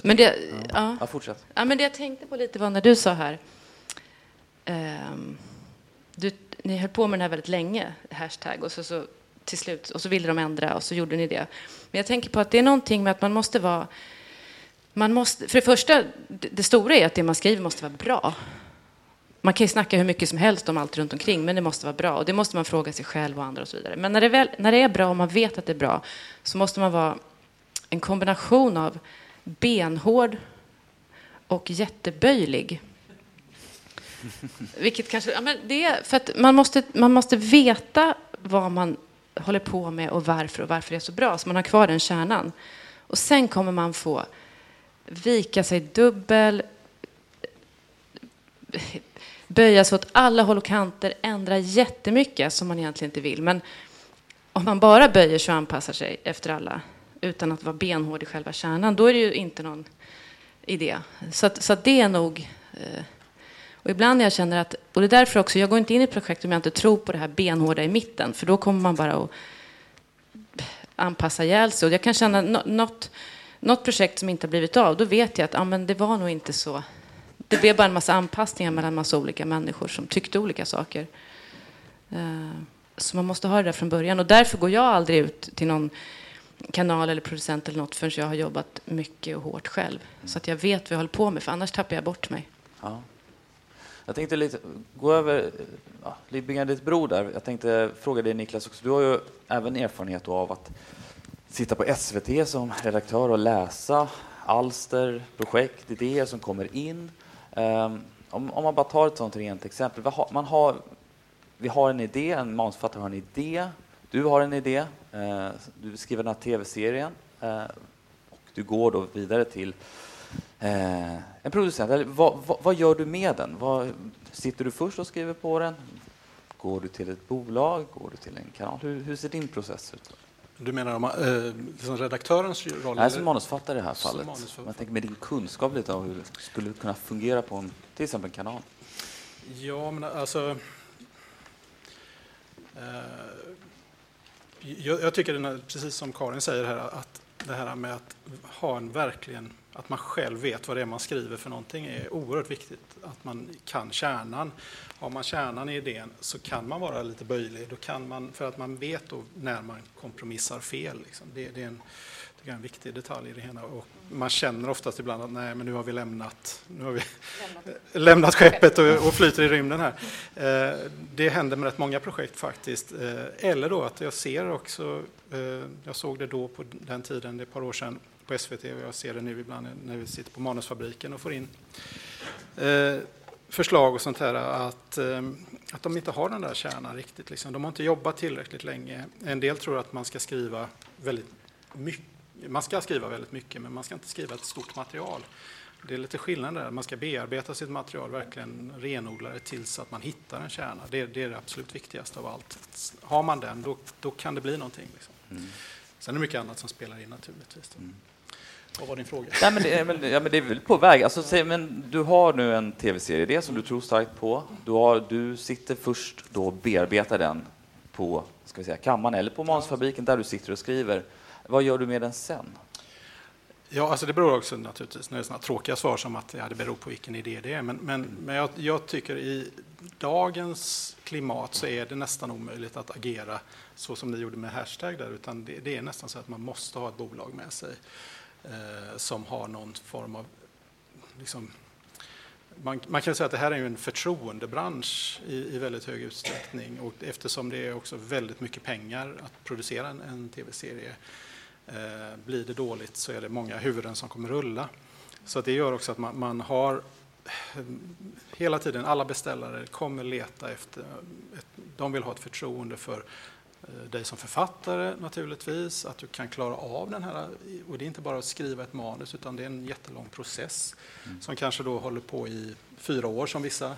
Speaker 5: men det, ja.
Speaker 1: Ja. ja, fortsätt.
Speaker 5: Ja, men det jag tänkte på lite var när du sa här. Um, du, ni höll på med den här väldigt länge, hashtag, och så, så till slut och så ville de ändra och så gjorde ni det. Men jag tänker på att det är någonting med att man måste vara man måste, för det första, det stora är att det man skriver måste vara bra. Man kan ju snacka hur mycket som helst om allt runt omkring, men det måste vara bra. Och det måste man fråga sig själv och andra och så vidare. Men när det, väl, när det är bra och man vet att det är bra, så måste man vara en kombination av benhård och jätteböjlig. Vilket kanske, ja, men det är för att man måste, man måste veta vad man håller på med och varför och varför det är så bra, så man har kvar den kärnan. Och sen kommer man få vika sig dubbel, böja sig åt alla håll och kanter, ändra jättemycket som man egentligen inte vill. Men om man bara böjer sig och anpassar sig efter alla utan att vara benhård i själva kärnan, då är det ju inte någon idé. Så, att, så att det är nog... Eh, och ibland när jag känner att, och det är därför också, jag går inte in i projekt om jag inte tror på det här benhårda i mitten, för då kommer man bara att anpassa ihjäl sig. Och jag kan känna något något projekt som inte har blivit av, då vet jag att ah, men det var nog inte så. Det blev bara en massa anpassningar mellan en massa olika människor som tyckte olika saker. Eh, så man måste ha det där från början. Och därför går jag aldrig ut till någon kanal eller producent eller något förrän jag har jobbat mycket och hårt själv. Så att jag vet vad jag håller på med, för annars tappar jag bort mig. Ja.
Speaker 1: Jag tänkte lite, gå över, ja, bygga ditt bro där. Jag tänkte fråga dig Niklas också, du har ju även erfarenhet av att sitta på SVT som redaktör och läsa alster, projekt, idéer som kommer in. Um, om, om, man bara tar ett sånt rent exempel. Man har, vi har en idé, en manusförfattare har en idé. Du har en idé. Uh, du skriver den här tv-serien. Uh, och du går då vidare till uh, en producent. Vad, vad, vad, gör du med den? Vad, sitter du först och skriver på den? Går du till ett bolag? Går du till en kanal? Hur, hur ser din process ut?
Speaker 2: Du menar om, eh, redaktörens roll?
Speaker 1: Nej, som manusfattare i det här fallet. Man tänker med din kunskap lite av hur det skulle kunna fungera på en, till exempel en kanal.
Speaker 2: Ja, men alltså... Eh, jag, jag, tycker, här, precis som Karin säger här, att det här med att ha en verkligen, att man själv vet vad det är man skriver för någonting är oerhört viktigt. Att man kan kärnan har man kärnan i idén så kan man vara lite böjlig. Då kan man, för att man vet då när man kompromissar fel. Liksom. Det, det, är en, det är en viktig detalj i det hela. Och man känner oftast ibland att nej, men nu har vi lämnat, nu har vi lämnat. lämnat skeppet och, och flyter i rymden här. Eh, det händer med rätt många projekt faktiskt. Eh, eller då att jag ser också, eh, jag såg det då på den tiden, det är ett par år sedan, på SVT och jag ser det nu ibland när vi sitter på manusfabriken och får in eh, förslag och sånt här att, eh, att de inte har den där kärnan riktigt. Liksom. De har inte jobbat tillräckligt länge. En del tror att man ska skriva väldigt mycket. Man ska skriva väldigt mycket, men man ska inte skriva ett stort material. Det är lite skillnad där. Man ska bearbeta sitt material, verkligen renodla det tills att man hittar en kärna. Det, är det absolut viktigaste av allt. Har man den, då, då kan det bli någonting. Liksom. Mm. Sen är det mycket annat som spelar in naturligtvis.
Speaker 1: Mm.
Speaker 2: Vad var din fråga?
Speaker 1: Nej, men det, är, väl- ja, men det är väl på väg. Alltså, säg, men du har nu en tv-serie som du tror starkt på. Du, har, du sitter först då och bearbetar den på ska vi säga, kammaren eller på manusfabriken där du sitter och skriver. Vad gör du med den sen?
Speaker 2: Ja, alltså det beror också naturligtvis, nu är det sådana tråkiga svar som att ja, det beror på vilken idé det är, men, men, men jag, jag tycker i dagens klimat så är det nästan omöjligt att agera så som ni gjorde med hashtag där, utan det, det är nästan så att man måste ha ett bolag med sig eh, som har någon form av liksom, man, man kan säga att det här är ju en förtroendebransch i, i väldigt hög utsträckning och eftersom det är också väldigt mycket pengar att producera en, en tv-serie Eh, blir det dåligt så är det många huvuden som kommer rulla. Så det gör också att man, man har eh, hela tiden, alla beställare kommer leta efter, ett, de vill ha ett förtroende för eh, dig som författare naturligtvis, att du kan klara av den här, och det är inte bara att skriva ett manus utan det är en jättelång process som kanske då håller på i fyra år som vissa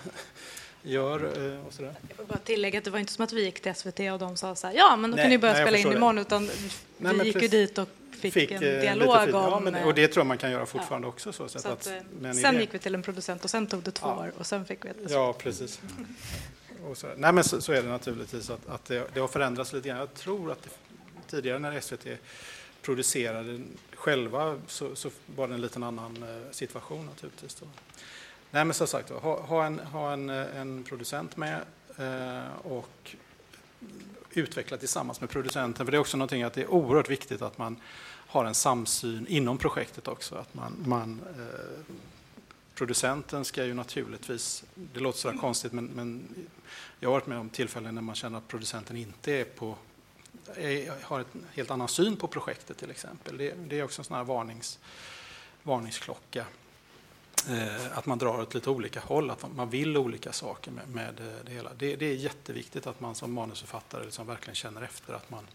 Speaker 2: gör. eh, Och sådär.
Speaker 3: Jag får bara tillägga att det var inte som att vi gick till SVT och de sa så här, ja men då
Speaker 2: Nej,
Speaker 3: kan ni börja
Speaker 2: nej,
Speaker 3: spela in
Speaker 2: det.
Speaker 3: imorgon, utan vi
Speaker 2: Nej, men
Speaker 3: gick ju dit och fick, en
Speaker 2: eh,
Speaker 3: dialog om...
Speaker 2: Ja, men,
Speaker 3: eh,
Speaker 2: och det tror jag man kan göra fortfarande också. Så, så
Speaker 3: så
Speaker 2: att,
Speaker 3: att, eh,
Speaker 2: med en
Speaker 3: sen
Speaker 2: idé.
Speaker 3: gick vi till en producent och sen tog det två
Speaker 2: Ja.
Speaker 3: år och sen fick vi ett beslut.
Speaker 2: Ja, precis. Och så, nej, men så, så är det naturligtvis att, att det, det har förändrats lite grann. Jag tror att det, tidigare när SVT producerade själva så, så var det en liten annan situation naturligtvis. Då. Nej, men som sagt, ha, ha, en, ha en, eh, en producent med eh, och utveckla tillsammans med producenten. För det är också någonting att det är oerhört viktigt att man har en samsyn inom projektet också. Att man, man eh, producenten ska ju naturligtvis, det låter sådär konstigt, men, men jag har varit med om tillfällen när man känner att producenten inte är på, är, har en helt annan syn på projektet till exempel. Det, det är också en sån här varnings, varningsklocka. Eh, att man drar åt lite olika håll, att man vill olika saker med, med eh, det hela. Det, det är jätteviktigt att man som manusförfattare liksom verkligen känner efter att man,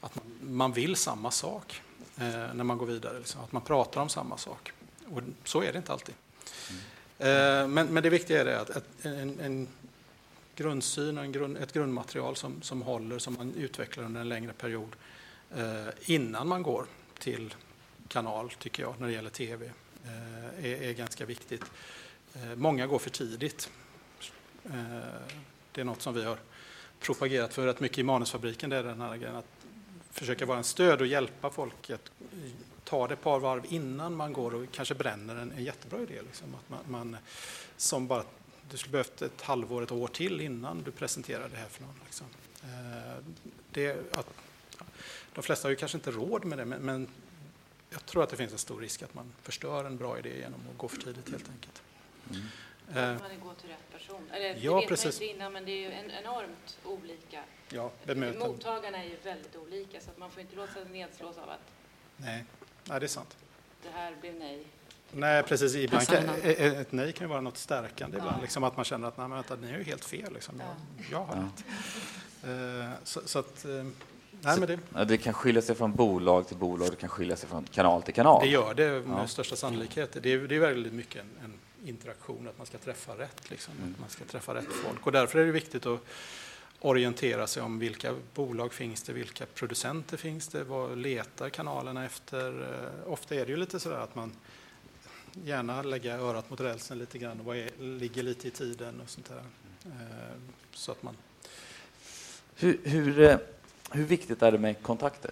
Speaker 2: att man, man vill samma sak eh, när man går vidare. Liksom, att man pratar om samma sak. Och så är det inte alltid. Eh, men, men det viktiga är det att, att en, en grundsyn och en grund, ett grundmaterial som, som håller, som man utvecklar under en längre period eh, innan man går till kanal, tycker jag, när det gäller tv, eh, Eh, är, är ganska viktigt. Eh, många går för tidigt. Eh, det är något som vi har propagerat för rätt mycket i Manusfabriken, det är den här grejen att försöka vara en stöd och hjälpa folk att ta det ett par varv innan man går och kanske bränner en, en jättebra idé. Liksom. Att man, man, som bara, du skulle behövt ett halvår, ett år till innan du presenterar det här för någon. Liksom. Det, att, de flesta har ju kanske inte råd med det, men, men jag tror att det finns en stor risk att man förstör en bra idé genom att gå för tidigt helt enkelt. Eh,
Speaker 5: Man går till rätt person. Eller,
Speaker 2: Ja,
Speaker 5: det vet man
Speaker 2: precis.
Speaker 5: inte innan, men det är ju en, enormt olika.
Speaker 2: ja.
Speaker 5: Mottagarna är ju väldigt olika, så att man får inte låta sig nedslås av att
Speaker 2: Nej. Nej, det är sant.
Speaker 5: det här blev nej.
Speaker 2: Nej, precis. Ibland kan, ett nej kan ju vara något stärkande ibland.
Speaker 5: Ja.
Speaker 2: Liksom att man känner att nej, men vänta, ni har ju helt fel. Liksom. Jag, jag har rätt. Eh, Så, så att, eh, nej, men det,
Speaker 1: Det kan skilja sig från bolag till bolag, det kan skilja sig från kanal till kanal.
Speaker 2: det gör det med
Speaker 1: Ja.
Speaker 2: största sannolikhet. Det är, det är väldigt mycket en, en interaktion, att man ska träffa rätt. Liksom.
Speaker 1: Mm.
Speaker 2: Man ska träffa rätt folk. Och därför är det viktigt att orientera sig om vilka bolag finns det, vilka producenter finns det, vad letar kanalerna efter. Eh, Ofta är det ju lite sådär att man gärna lägger örat mot rälsen lite grann och vad är, ligger lite i tiden och sånt där. Eh, Så att man
Speaker 1: Hur, hur, eh, hur viktigt är det med kontakter?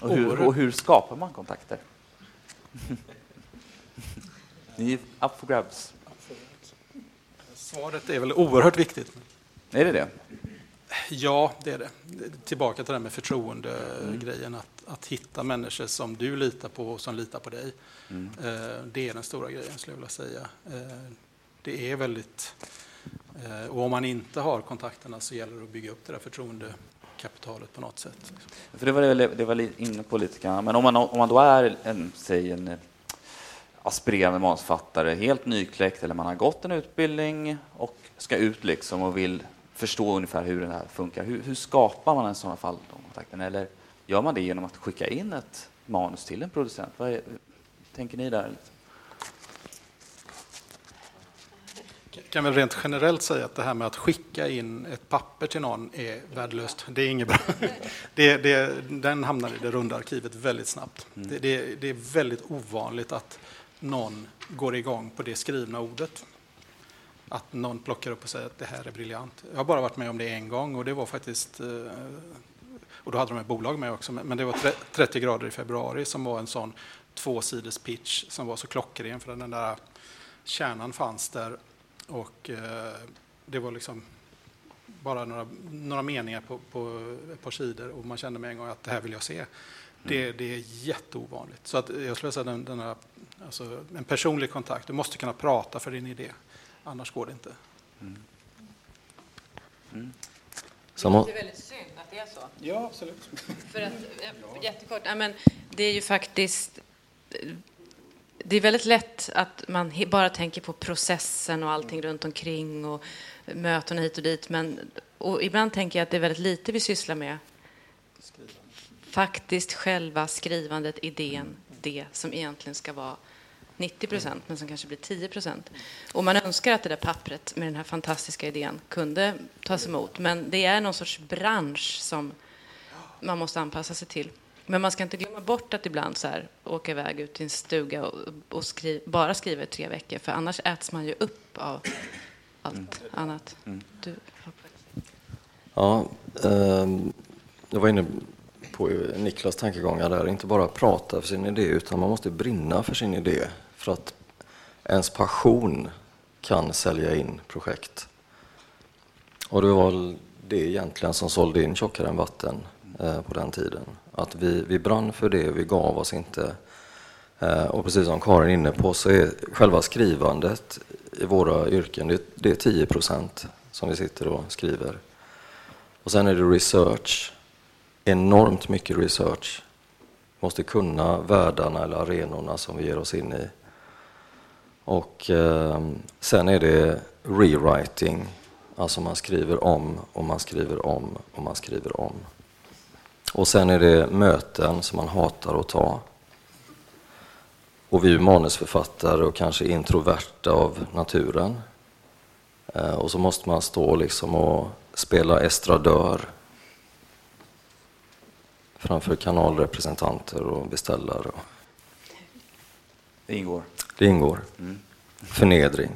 Speaker 1: Och hur, och hur skapar man kontakter? Ni är up for grabs.
Speaker 2: Svaret är väl oerhört viktigt.
Speaker 1: Är det det?
Speaker 2: Ja, det är det. Tillbaka till det här med förtroendegrejen. Att, att hitta människor som du litar på och som litar på dig.
Speaker 1: Mm.
Speaker 2: Eh, Det är den stora grejen skulle jag vilja säga. Eh, Det är väldigt... Eh, och om man inte har kontakterna så gäller det att bygga upp det där förtroendekapitalet på något sätt. Liksom.
Speaker 1: För det var det, det var inne på lite grann. Men om man, om man då är en, säg en eh, aspirerande manusförfattare, helt nykläckt, eller man har gått en utbildning och ska ut liksom och vill förstå ungefär hur det här funkar. Hur, hur skapar man i sådana fall de kontakterna? Eller gör man det genom att skicka in ett manus till en producent? Vad är, tänker ni där?
Speaker 2: Kan kan väl rent generellt säga att det här med att skicka in ett papper till någon är värdelöst. Det är inget bra. Det, det, den hamnar i det runda arkivet väldigt snabbt.
Speaker 1: Mm.
Speaker 2: Det, det, det är väldigt ovanligt att någon går igång på det skrivna ordet. Att någon plockar upp och säger att det här är briljant. Jag har bara varit med om det en gång och det var faktiskt eh, och då hade de ett bolag med också, men det var tre- 30 grader i februari som var en sån tvåsides pitch som var så klockren för den där kärnan fanns där och eh, det var liksom bara några, några meningar på, på ett par sidor och man kände med en gång att det här vill jag se. Det, det är jätteovanligt. Så att jag skulle säga den, den här, alltså en personlig kontakt, du måste kunna prata för din idé, annars går det inte.
Speaker 4: Sen må,
Speaker 5: Det är väldigt synd att det är så.
Speaker 2: Ja, absolut.
Speaker 5: För att, jättekort, men det är ju faktiskt... Det är väldigt lätt att man bara tänker på processen och allting runt omkring och möten hit och dit. Men, och ibland tänker jag att det är väldigt lite vi sysslar med. Faktiskt själva skrivandet, idén, det som egentligen ska vara 90 procent, men som kanske blir 10 procent. Och man önskar att det där pappret med den här fantastiska idén kunde tas emot. Men det är någon sorts bransch som man måste anpassa sig till. Men man ska inte glömma bort att ibland så här, åka iväg ut till en stuga och, och skriv, bara skriva i tre veckor, för annars äts man ju upp av allt annat. Du,
Speaker 4: ja, ehm, jag var inne på Niklas tankegångar där, inte bara prata för sin idé utan man måste brinna för sin idé för att ens passion kan sälja in projekt. Och det var väl det egentligen som sålde in Tjockare än vatten eh, på den tiden. Att vi, vi brann för det, vi gav oss inte. Eh, och precis som Karin är inne på så är själva skrivandet i våra yrken, det, det är 10 procent som vi sitter och skriver. Och sen är det research, enormt mycket research. Måste kunna världarna eller arenorna som vi ger oss in i. Och eh, sen är det rewriting, alltså man skriver om och man skriver om och man skriver om. Och sen är det möten som man hatar att ta. Och vi är manusförfattare och kanske introverta av naturen. Eh, och så måste man stå liksom och spela estradör framför kanalrepresentanter och beställare.
Speaker 1: Det ingår.
Speaker 4: Det ingår. Förnedring.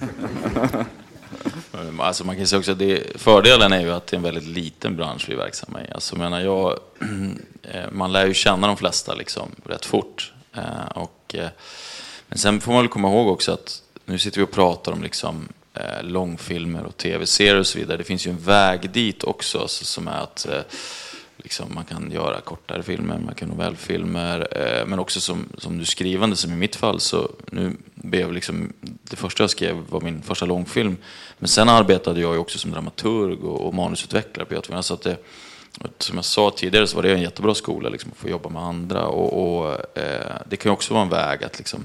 Speaker 6: Alltså man kan säga också att det, fördelen är ju att det är en väldigt liten bransch vi är verksamma i. Alltså menar jag, eh, man lär ju känna de flesta liksom rätt fort. Eh, och, eh, men sen får man väl komma ihåg också att nu sitter vi och pratar om liksom långfilmer och tv-serier och så vidare. Det finns ju en väg dit också alltså, som är att liksom, man kan göra kortare filmer, man kan novellfilmer, men också som, som du skrivande, som i mitt fall, så nu blev liksom, det första jag skrev var min första långfilm, men sen arbetade jag ju också som dramaturg och, och manusutvecklare på Göteborg, så att det, som jag sa tidigare så var det en jättebra skola liksom, att få jobba med andra. Och, och eh, det kan ju också vara en väg att liksom,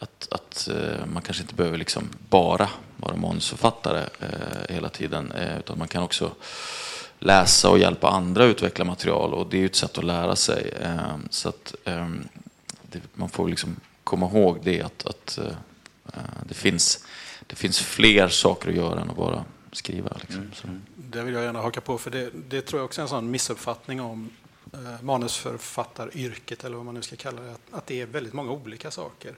Speaker 6: att, att eh, man kanske inte behöver liksom bara vara manusförfattare eh, hela tiden, eh, utan man kan också läsa och hjälpa andra att utveckla material. Och det är ju ett sätt att lära sig. Eh, så att eh, det, man får liksom komma ihåg det att, att eh, det, finns, det finns fler saker att göra än att bara skriva. Liksom. Så.
Speaker 2: Det vill jag gärna haka på, för det, det tror jag också är en sån missuppfattning om eh, manusförfattaryrket, eller vad man nu ska kalla det, att, att det är väldigt många olika saker.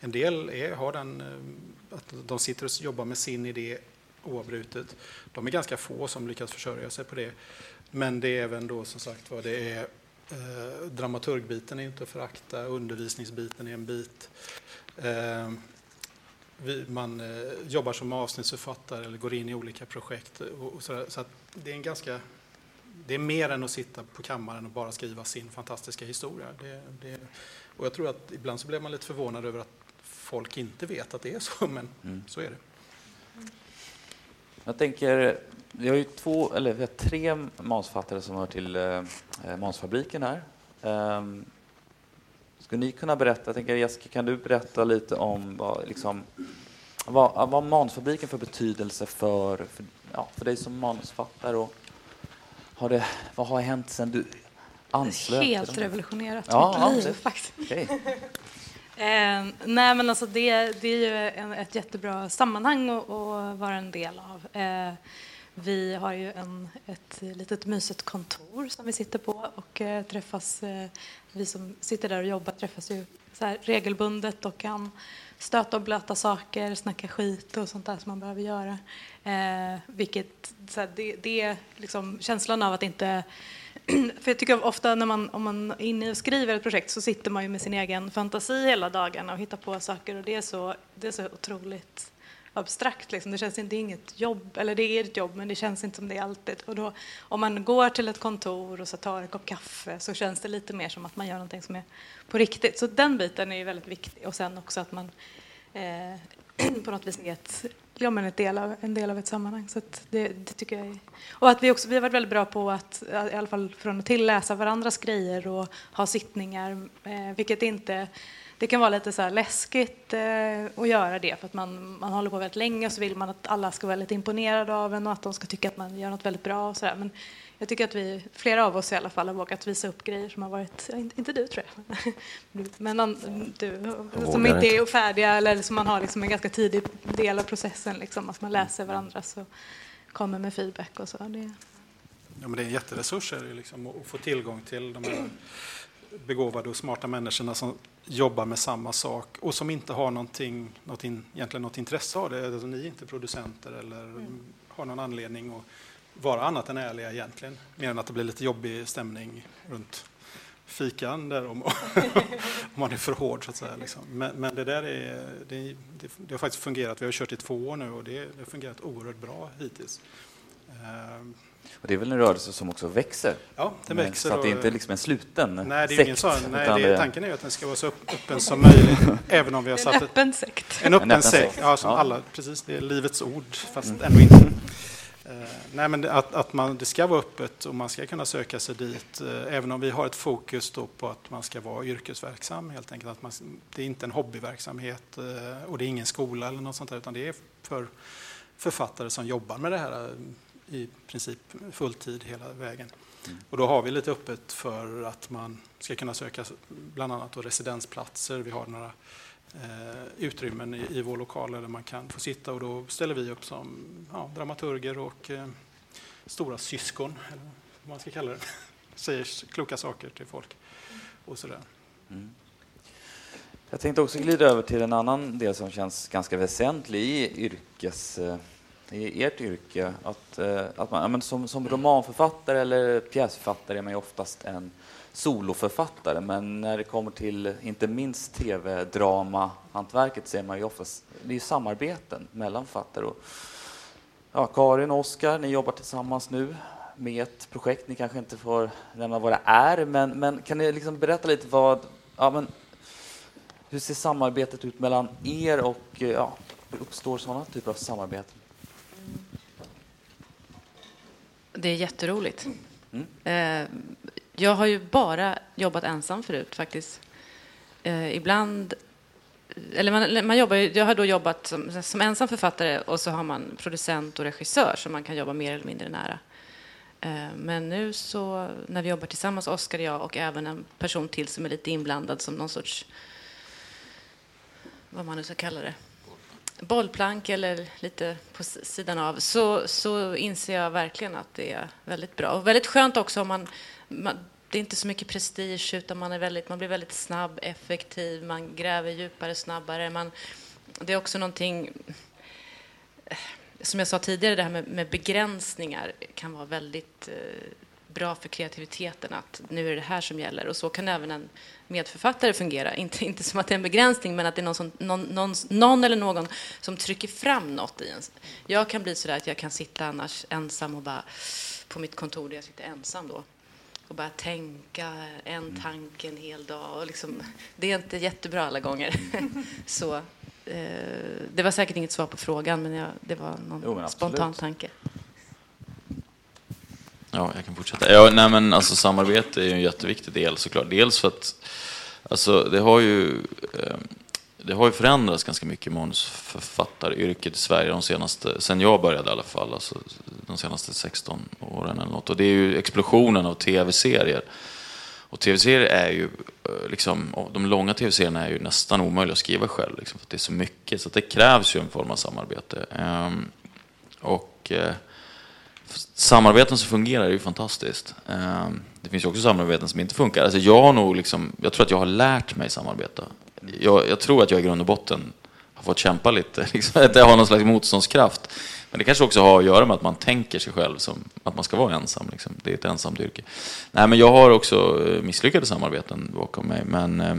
Speaker 2: En del är, har den, eh, att de sitter och jobbar med sin idé oavbrutet. De är ganska få som lyckas försörja sig på det. Men det är även då som sagt vad det är eh, dramaturgbiten är inte att förakta, undervisningsbiten är en bit. Eh, vi, man eh, jobbar som avsnittsförfattare eller går in i olika projekt. Och, och så så det är en ganska det är mer än att sitta på kammaren och bara skriva sin fantastiska historia. Det, det, och jag tror att ibland så blir man lite förvånad över att folk inte vet att det är så, men så är det.
Speaker 1: Jag tänker, vi har ju två, eller vi har tre manusförfattare som hör till eh, Manusfabriken här. Um, skulle ni kunna berätta, jag tänker Jessica, kan du berätta lite om vad, liksom, vad, vad Manusfabriken för betydelse för, för, ja, för dig som manusförfattare och har det, vad har hänt sen du anslöt?
Speaker 3: Helt revolutionerat
Speaker 1: Ja, ja,
Speaker 3: mitt liv
Speaker 1: det-
Speaker 3: faktiskt.
Speaker 1: Okej.
Speaker 3: Eh, nej, men alltså det, det är ju en, ett jättebra sammanhang att, att vara en del av. Eh, vi har ju en, ett litet mysigt kontor som vi sitter på och eh, träffas. Eh, vi som sitter där och jobbar träffas ju så regelbundet och kan stöta och blöta saker, snacka skit och sånt där som man behöver göra. Eh, vilket, så här, det, det är liksom känslan av att inte för jag tycker ofta när man, om man är inne och skriver ett projekt så sitter man ju med sin egen fantasi hela dagarna och hittar på saker och det är så, det är så otroligt abstrakt. Liksom. Det känns inte inget jobb, eller det är ett jobb men det känns inte som det är alltid. Och då, om man går till ett kontor och så tar en kopp kaffe så känns det lite mer som att man gör någonting som är på riktigt. Så den biten är ju väldigt viktig och sen också att man eh, på något vis är ett, ja, men ett del av, en del av ett sammanhang. Så det, det, tycker jag är... Och att vi, också, vi har varit väldigt bra på att i alla fall från och till läsa varandras grejer och ha sittningar, eh, vilket inte det kan vara lite så läskigt eh, att göra det för att man, man håller på väldigt länge och så vill man att alla ska vara väldigt imponerade av en och att de ska tycka att man gör något väldigt bra och så där. Men jag tycker att vi, flera av oss i alla fall, har vågat visa upp grejer som har varit, inte du tror jag, men du, som inte är färdiga eller som man har liksom en ganska tidig del av processen, liksom, att man läser varandra och kommer med feedback och så. Det...
Speaker 2: Ja, men det är en jätteresurs liksom, att få tillgång till de här begåvade och smarta människorna som jobbar med samma sak och som inte har någonting, något in, egentligen något intresse av det. Alltså, ni är inte producenter eller mm. har någon anledning att vara annat än ärliga egentligen. Mer än att det blir lite jobbig stämning runt fikan där om, om man är för hård så att säga. Liksom. Men, men, det där är, det, det, det, har faktiskt fungerat. Vi har kört i två år nu och det, det har fungerat oerhört bra hittills.
Speaker 1: Uh, och det är väl en rörelse som också växer?
Speaker 2: Ja, den växer.
Speaker 1: Så att det är inte liksom en sluten
Speaker 2: nej, det är
Speaker 1: sekt?
Speaker 2: Ingen sån, nej, det, tanken är att den ska vara så öppen som möjligt. även om vi har satt
Speaker 3: en öppen sekt.
Speaker 2: En öppen, en öppen sekt, ja, som ja. alla, precis. Det är livets ord, fast mm. ändå inte. Uh, nej, men att, att man, det ska vara öppet och man ska kunna söka sig dit, uh, även om vi har ett fokus då på att man ska vara yrkesverksam, helt enkelt. Att man, det är inte en hobbyverksamhet uh, och det är ingen skola eller något sånt där, utan det är för författare som jobbar med det här i princip fulltid hela vägen. Mm. Och då har vi lite öppet för att man ska kunna söka bland annat residensplatser. Vi har några eh, Eh, utrymmen i, i vår lokal där man kan få sitta och då ställer vi upp som ja, dramaturger och eh, stora syskon, eller vad man ska kalla det. Säger kloka saker till folk och sådär. Mm.
Speaker 1: Jag tänkte också glida över till en annan del som känns ganska väsentlig i yrkes eh, i ert yrke. Att, eh, att man, som, som romanförfattare eller pjäsförfattare är man ju oftast en soloförfattare, men när det kommer till inte minst tv-drama, hantverket så är man ju oftast, det är samarbeten mellan författare. Och, ja, Karin och Oskar, ni jobbar tillsammans nu med ett projekt. Ni kanske inte får nämna vad det är, men, men kan ni liksom berätta lite vad, ja, men, hur ser samarbetet ut mellan er och ja, hur uppstår sådana typer av samarbeten?
Speaker 5: Det är jätteroligt. Mm. Jag har ju bara jobbat ensam förut faktiskt. Eh, ibland eller man, man jobbar, jag har då jobbat som, som ensam författare och så har man producent och regissör som man kan jobba mer eller mindre nära. Eh, men nu så när vi jobbar tillsammans, Oskar och jag och även en person till som är lite inblandad som någon sorts, vad man nu ska kalla det, bollplank eller lite på sidan av så, så inser jag verkligen att det är väldigt bra. Och väldigt skönt också om man, man det är inte så mycket prestige utan man, är väldigt, man blir väldigt snabb, effektiv, man gräver djupare, snabbare. Man, det är också någonting eh, som jag sa tidigare, det här med, med begränsningar kan vara väldigt eh, bra för kreativiteten att nu är det här som gäller. Och så kan även en medförfattare fungera. Inte, inte som att det är en begränsning, men att det är någon, som, någon, någon, någon eller någon som trycker fram något i en. Jag kan bli så där att jag kan sitta annars ensam och bara på mitt kontor där jag sitter ensam då och bara tänka en mm. tanke en hel dag. Och liksom, det är inte jättebra alla gånger. så, eh, det var säkert inget svar på frågan, men jag, det var någon jo, spontan tanke.
Speaker 6: Ja, jag kan fortsätta. Ja, nej, men alltså, samarbete är ju en jätteviktig del såklart. Dels för att alltså, det har ju eh, det har ju förändrats ganska mycket manusförfattaryrket i Sverige de senaste, sen jag började i alla fall, alltså de senaste 16 åren eller något. Och det är ju explosionen av tv-serier. Och tv-serier är ju, eh, liksom, de långa tv-serierna är ju nästan omöjliga att skriva själv, liksom, för det är så mycket. Så det krävs ju en form av samarbete. Ehm, och eh, samarbeten som fungerar är ju fantastiskt. Ehm, det finns ju också samarbeten som inte funkar. Alltså jag, har nog liksom, jag tror att jag har lärt mig samarbeta. Jag, jag tror att jag i grund och botten har fått kämpa lite, liksom, att jag har någon slags motståndskraft. Men det kanske också har att göra med att man tänker sig själv som att man ska vara ensam. Liksom. Det är ett ensamt yrke. Nej, men jag har också eh, misslyckade samarbeten bakom mig. Men eh,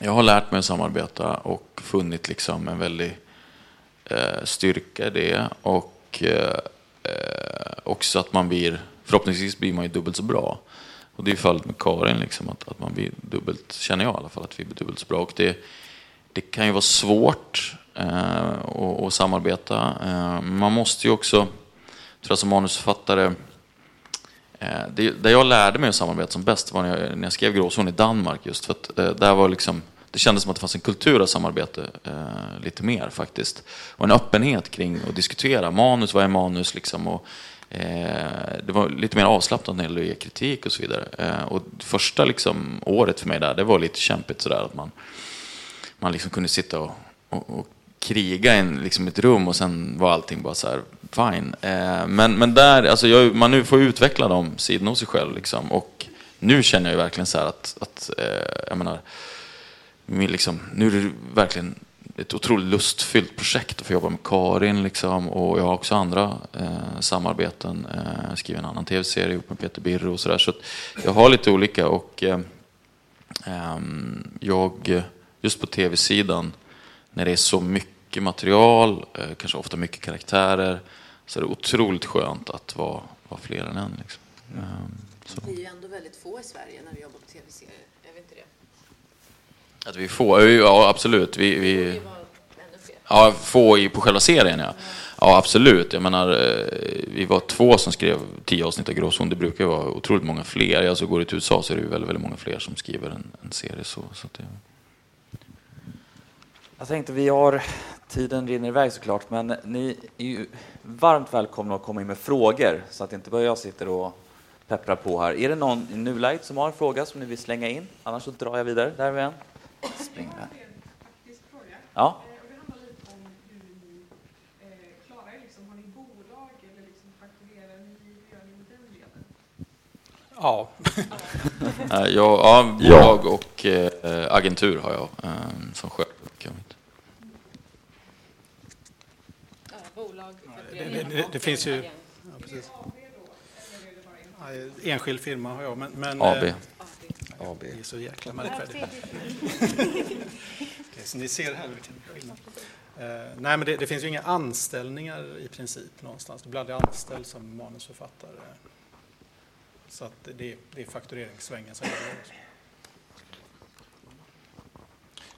Speaker 6: jag har lärt mig att samarbeta och funnit liksom en väldig eh, styrka i det. Och också att man blir, förhoppningsvis blir man ju dubbelt så bra. Och det är fallet med Karin, liksom, att, att man blir dubbelt, känner jag i alla fall, att vi blir dubbelt så bra. Och det, det kan ju vara svårt eh, och, samarbeta. Eh, man måste ju också, tror jag som manusförfattare, eh, det, där jag lärde mig att samarbeta som bäst var när jag, när jag skrev Gråzon i Danmark just för att eh, där var liksom det kändes som att det fanns en kultur av samarbete eh, lite mer faktiskt. Och en öppenhet kring att diskutera manus, vad är manus liksom. Och, eh, det var lite mer avslappnat när det gällde att ge kritik och så vidare. Eh, och första liksom, året för mig där, det var lite kämpigt sådär att man man liksom kunde sitta och, och, och kriga i liksom ett rum och sen var allting bara så här, fine. Eh, men, men där, alltså jag, man nu får utveckla de sidorna hos sig själv liksom. Och nu känner jag verkligen så här att, att eh, jag menar, liksom, nu är det verkligen ett otroligt lustfyllt projekt att få jobba med Karin. Liksom, och jag har också andra eh, samarbeten. Eh, jag skriver en annan tv-serie ihop med Peter Birro och sådär. Så, så jag har lite olika och eh, ehm, jag just på tv-sidan, när det är så mycket material, eh, kanske ofta mycket karaktärer, så är det otroligt skönt att vara, vara fler än en. Liksom. Mm.
Speaker 5: Så. Vi är ju ändå väldigt få i Sverige när vi jobbar på tv-serier, är vi inte det?
Speaker 6: Att vi är få? Ja, absolut. Vi, vi, ja, få i, på själva serien, ja. Ja, absolut. Jag menar, eh, vi var två som skrev tio avsnitt av Gråzon. Det brukar vara otroligt många fler. Alltså, går det till USA så är det väldigt, väldigt många fler som skriver en, en serie. Så, så det,
Speaker 1: jag tänkte vi har, tiden rinner iväg såklart, men ni är ju varmt välkomna att komma in med frågor så att inte bara jag sitter och pepprar på här. Är det någon i nuläget som har en fråga som ni vill slänga in? Annars så drar jag vidare. Där är vi en. Spring där. Ja.
Speaker 2: Ja.
Speaker 6: ja, ja, bolag och äh, agentur har jag äh, som sköter
Speaker 2: det, det, det finns ju... Ja, precis. Enskild firma har jag, men... men
Speaker 6: AB. Eh,
Speaker 2: AB. Det är så jäkla märkvärdigt. okay, så ni ser här vilken skillnad. Eh, nej, men det, det, finns ju inga anställningar i princip någonstans. Du blir aldrig anställd som manusförfattare. Så att det, det är faktureringssvängen som gäller.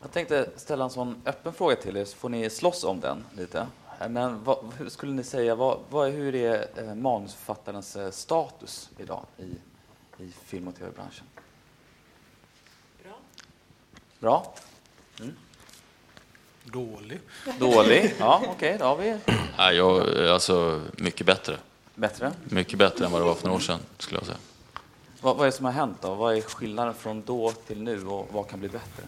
Speaker 1: Jag tänkte ställa en sån öppen fråga till er, så får ni slåss om den lite. Men vad, hur skulle ni säga, vad, vad, hur är eh, manusförfattarens eh, status idag i, i film och tv-branschen?
Speaker 5: Bra.
Speaker 1: Bra? Mm.
Speaker 2: Dålig.
Speaker 1: Dålig? Ja, okej, okay, då har vi...
Speaker 6: Ja, jag, alltså, mycket bättre.
Speaker 1: Bättre?
Speaker 6: Mycket bättre än vad det var för några år sedan, skulle jag säga.
Speaker 1: Vad, vad är det som har hänt då? Vad är skillnaden från då till nu och vad kan bli bättre?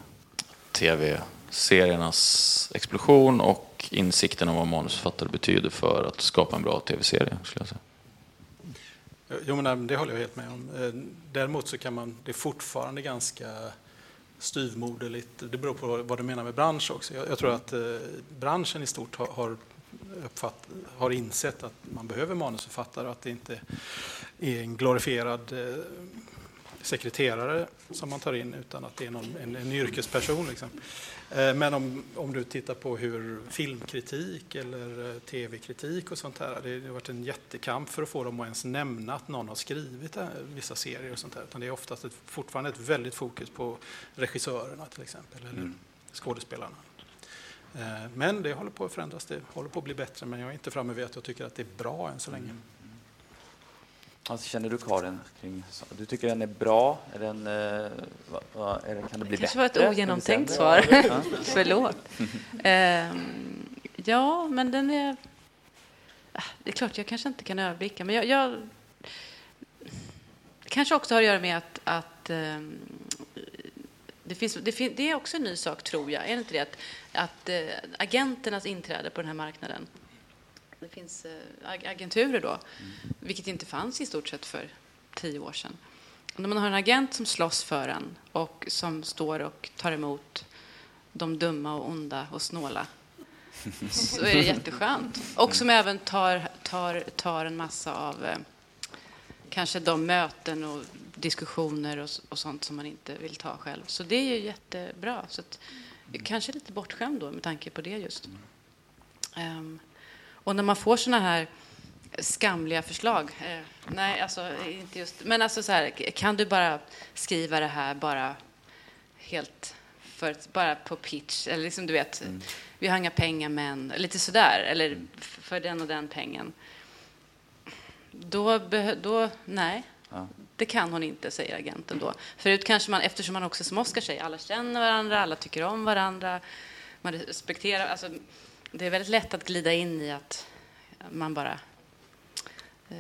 Speaker 6: Tv-seriernas explosion och insikten om vad manusförfattare betyder för att skapa en bra tv-serie. Skulle jag säga.
Speaker 2: Jo, men det håller jag helt med om. Eh, däremot så kan man, det är fortfarande ganska styvmoderligt. Det beror på vad du menar med bransch också. Jag, jag tror att eh, branschen i stort har, har, uppfatt, har insett att man behöver manusförfattare och att det inte är en glorifierad eh, sekreterare som man tar in utan att det är någon, en, en yrkesperson. Liksom. Eh, men om, om du tittar på hur filmkritik eller eh, tv-kritik och sånt här, det har varit en jättekamp för att få dem att ens nämna att någon har skrivit eh, vissa serier och sånt här. Utan det är oftast ett, fortfarande ett väldigt fokus på regissörerna till exempel, eller mm. skådespelarna. Men det håller på att förändras, det håller på att bli bättre, men jag är inte framme vid att jag tycker att det är bra än så länge. Mm.
Speaker 1: Alltså, känner du Karin? Kring, du tycker den är bra? Är den, eh, va, va, är det, kan det bli
Speaker 5: det
Speaker 1: bättre?
Speaker 5: kanske var ett ogenomtänkt svar. Förlåt. eh, ja, men den är... Ah, det är klart, jag kanske inte kan överblicka, men jag, jag... Det kanske också har att göra med att, att eh, det, finns, det, fin, det, är också en ny sak, tror jag. Är det inte det? Att, att äh, agenternas inträde på den här marknaden. Det finns eh, agenturer då, vilket inte fanns i stort sett för tio år sedan. Och när man har en agent som slåss för en och som står och tar emot de dumma och onda och snåla så är det jätteskönt. Och som även tar, tar, tar en massa av eh, kanske de möten och diskussioner och, och, sånt som man inte vill ta själv. Så det är ju jättebra. Så att, kanske lite bortskämd då med tanke på det just. Um, och när man får såna här skamliga förslag. Eh, nej, alltså inte just. Men alltså så här, kan du bara skriva det här bara helt för, bara på pitch eller liksom du vet. Mm. Vi har inga pengar men lite sådär eller för den och den pengen. Då, då nej. Ja. Det kan hon inte, säger agenten då. Förut kanske man, eftersom man också som Oskar säger, alla känner varandra, alla tycker om varandra, man respekterar, alltså, det är väldigt lätt att glida in i att man bara... Eh,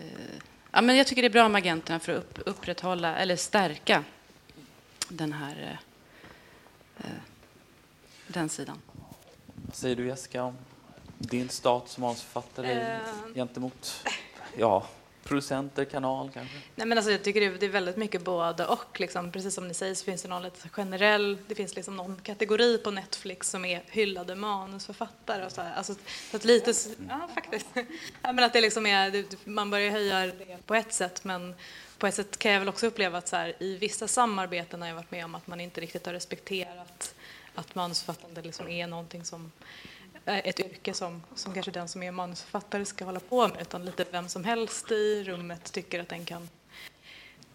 Speaker 5: ja, men jag tycker det är bra med agenterna för att upp, upprätthålla, eller stärka den här... Eh, eh den sidan.
Speaker 1: Vad säger du Jessica om din stat som manusförfattare uh, gentemot ja, producenter, kanal kanske?
Speaker 3: Nej, men alltså, jag tycker det är väldigt mycket både och. Liksom. Precis som ni säger så finns det någon lite generell, det finns liksom någon kategori på Netflix som är hyllade manusförfattare. Och så, här. Alltså, så att lite, ja faktiskt. Ja, men att det liksom är, man börjar höja det på ett sätt men på ett sätt kan jag väl också uppleva att så här, i vissa samarbeten har jag varit med om att man inte riktigt har respekterat att manusförfattande liksom är någonting som Eh, ett yrke som, som kanske den som är manusförfattare ska hålla på med utan lite vem som helst i rummet tycker att den kan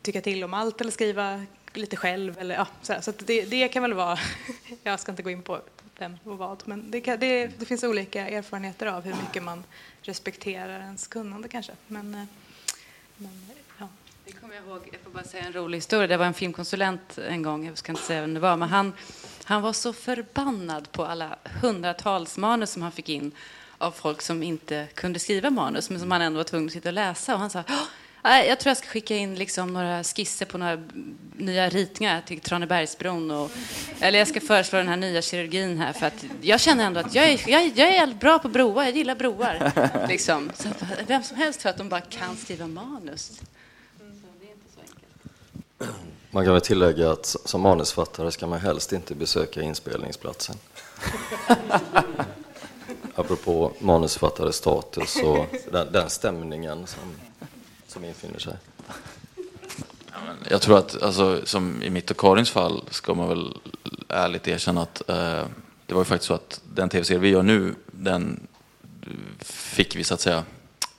Speaker 3: tycka till om allt eller skriva lite själv. Eller, ja, så, så det, det, kan väl vara, jag ska inte gå in på vem och vad, men det, kan, det, det, finns olika erfarenheter av hur mycket man respekterar ens kunnande kanske. Men, eh, men
Speaker 5: ja. Det kommer jag ihåg, jag får bara säga en rolig historia. Det var en filmkonsulent en gång, jag ska inte säga vem det var, men han han var så förbannad på alla hundratals manus som han fick in av folk som inte kunde skriva manus, men som han ändå var tvungen att sitta och läsa. Och han sa jag tror jag ska skicka in liksom några skisser på några nya ritningar till Tranebergsbron. Och, eller jag ska föreslå den här nya kirurgin här för att jag känner ändå att jag är, jag, jag är bra på broar, jag gillar broar. Liksom. Så vem som helst tror att de bara kan skriva manus.
Speaker 4: Man kan väl tillägga att som manusfattare ska man helst inte besöka inspelningsplatsen. Apropå manusfattares status och den, den stämningen som, som infinner sig.
Speaker 6: Jag tror att, alltså, som i mitt och Karins fall, ska man väl ärligt erkänna att eh, det var ju faktiskt så att den tv-serie vi gör nu, den fick vi så att säga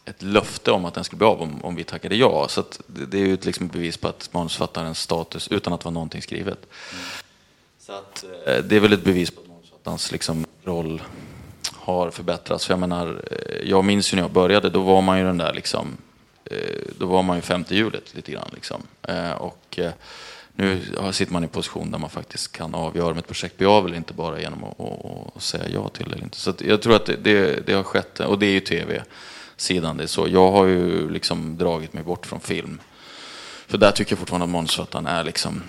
Speaker 6: ett löfte om att den skulle bli av om, om vi tackade ja. Så det, det, är ju ett liksom bevis på att manusförfattarens status utan att vara någonting skrivet. Mm. Så att, eh, det är väl ett bevis på att manusförfattarens liksom, roll har förbättrats. För jag menar, eh, jag minns ju när jag började, då var man ju den där liksom, eh, då var man ju femte hjulet lite grann. Liksom. Och nu sitter man i en position där man faktiskt kan avgöra om ett projekt blir av eller inte bara genom att, att, att säga ja till det eller inte. Så jag tror att det, det, det, har skett, och det är ju tv sidan. Det är så. Jag har ju liksom dragit mig bort från film. För där tycker jag fortfarande att manusförfattaren är liksom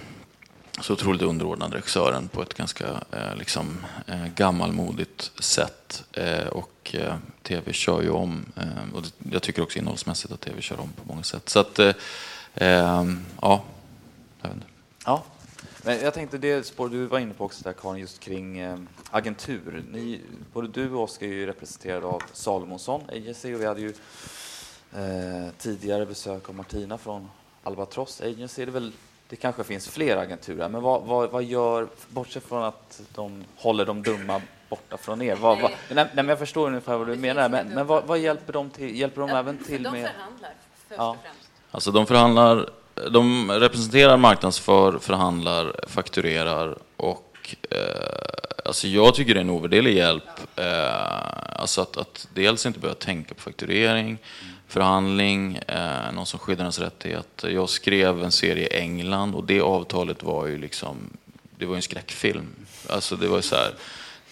Speaker 6: så otroligt underordnad regissören på ett ganska eh, liksom, eh, gammalmodigt sätt. Eh, och eh, tv kör ju om. Eh, och jag tycker också innehållsmässigt att tv kör om på många sätt. Så att, eh, eh ja. Jag vet inte.
Speaker 1: Men jag tänkte det spår du var inne på också där Karin, just kring eh, agentur. Ni, både du och Oskar är ju representerade av Salomonsson Agency och vi hade ju eh, tidigare besök av Martina från Albatross Agency. Det, väl, det kanske finns fler agenturer, men vad, vad, vad, gör, bortsett från att de håller de dumma borta från er. Vad, vad, nej, nej, jag förstår ungefär vad du menar, men, men vad, vad, hjälper de till? Hjälper de ja, även till
Speaker 5: de
Speaker 1: med...
Speaker 5: De förhandlar först ja. och främst.
Speaker 6: Alltså de förhandlar de representerar, marknadsför, förhandlar, fakturerar och eh, alltså jag tycker det är en ovärderlig hjälp. Eh, alltså att, att dels inte behöva tänka på fakturering, förhandling, eh, någon som skyddar ens rättigheter. Jag skrev en serie i England och det avtalet var ju liksom, det var en skräckfilm. Alltså det var så här,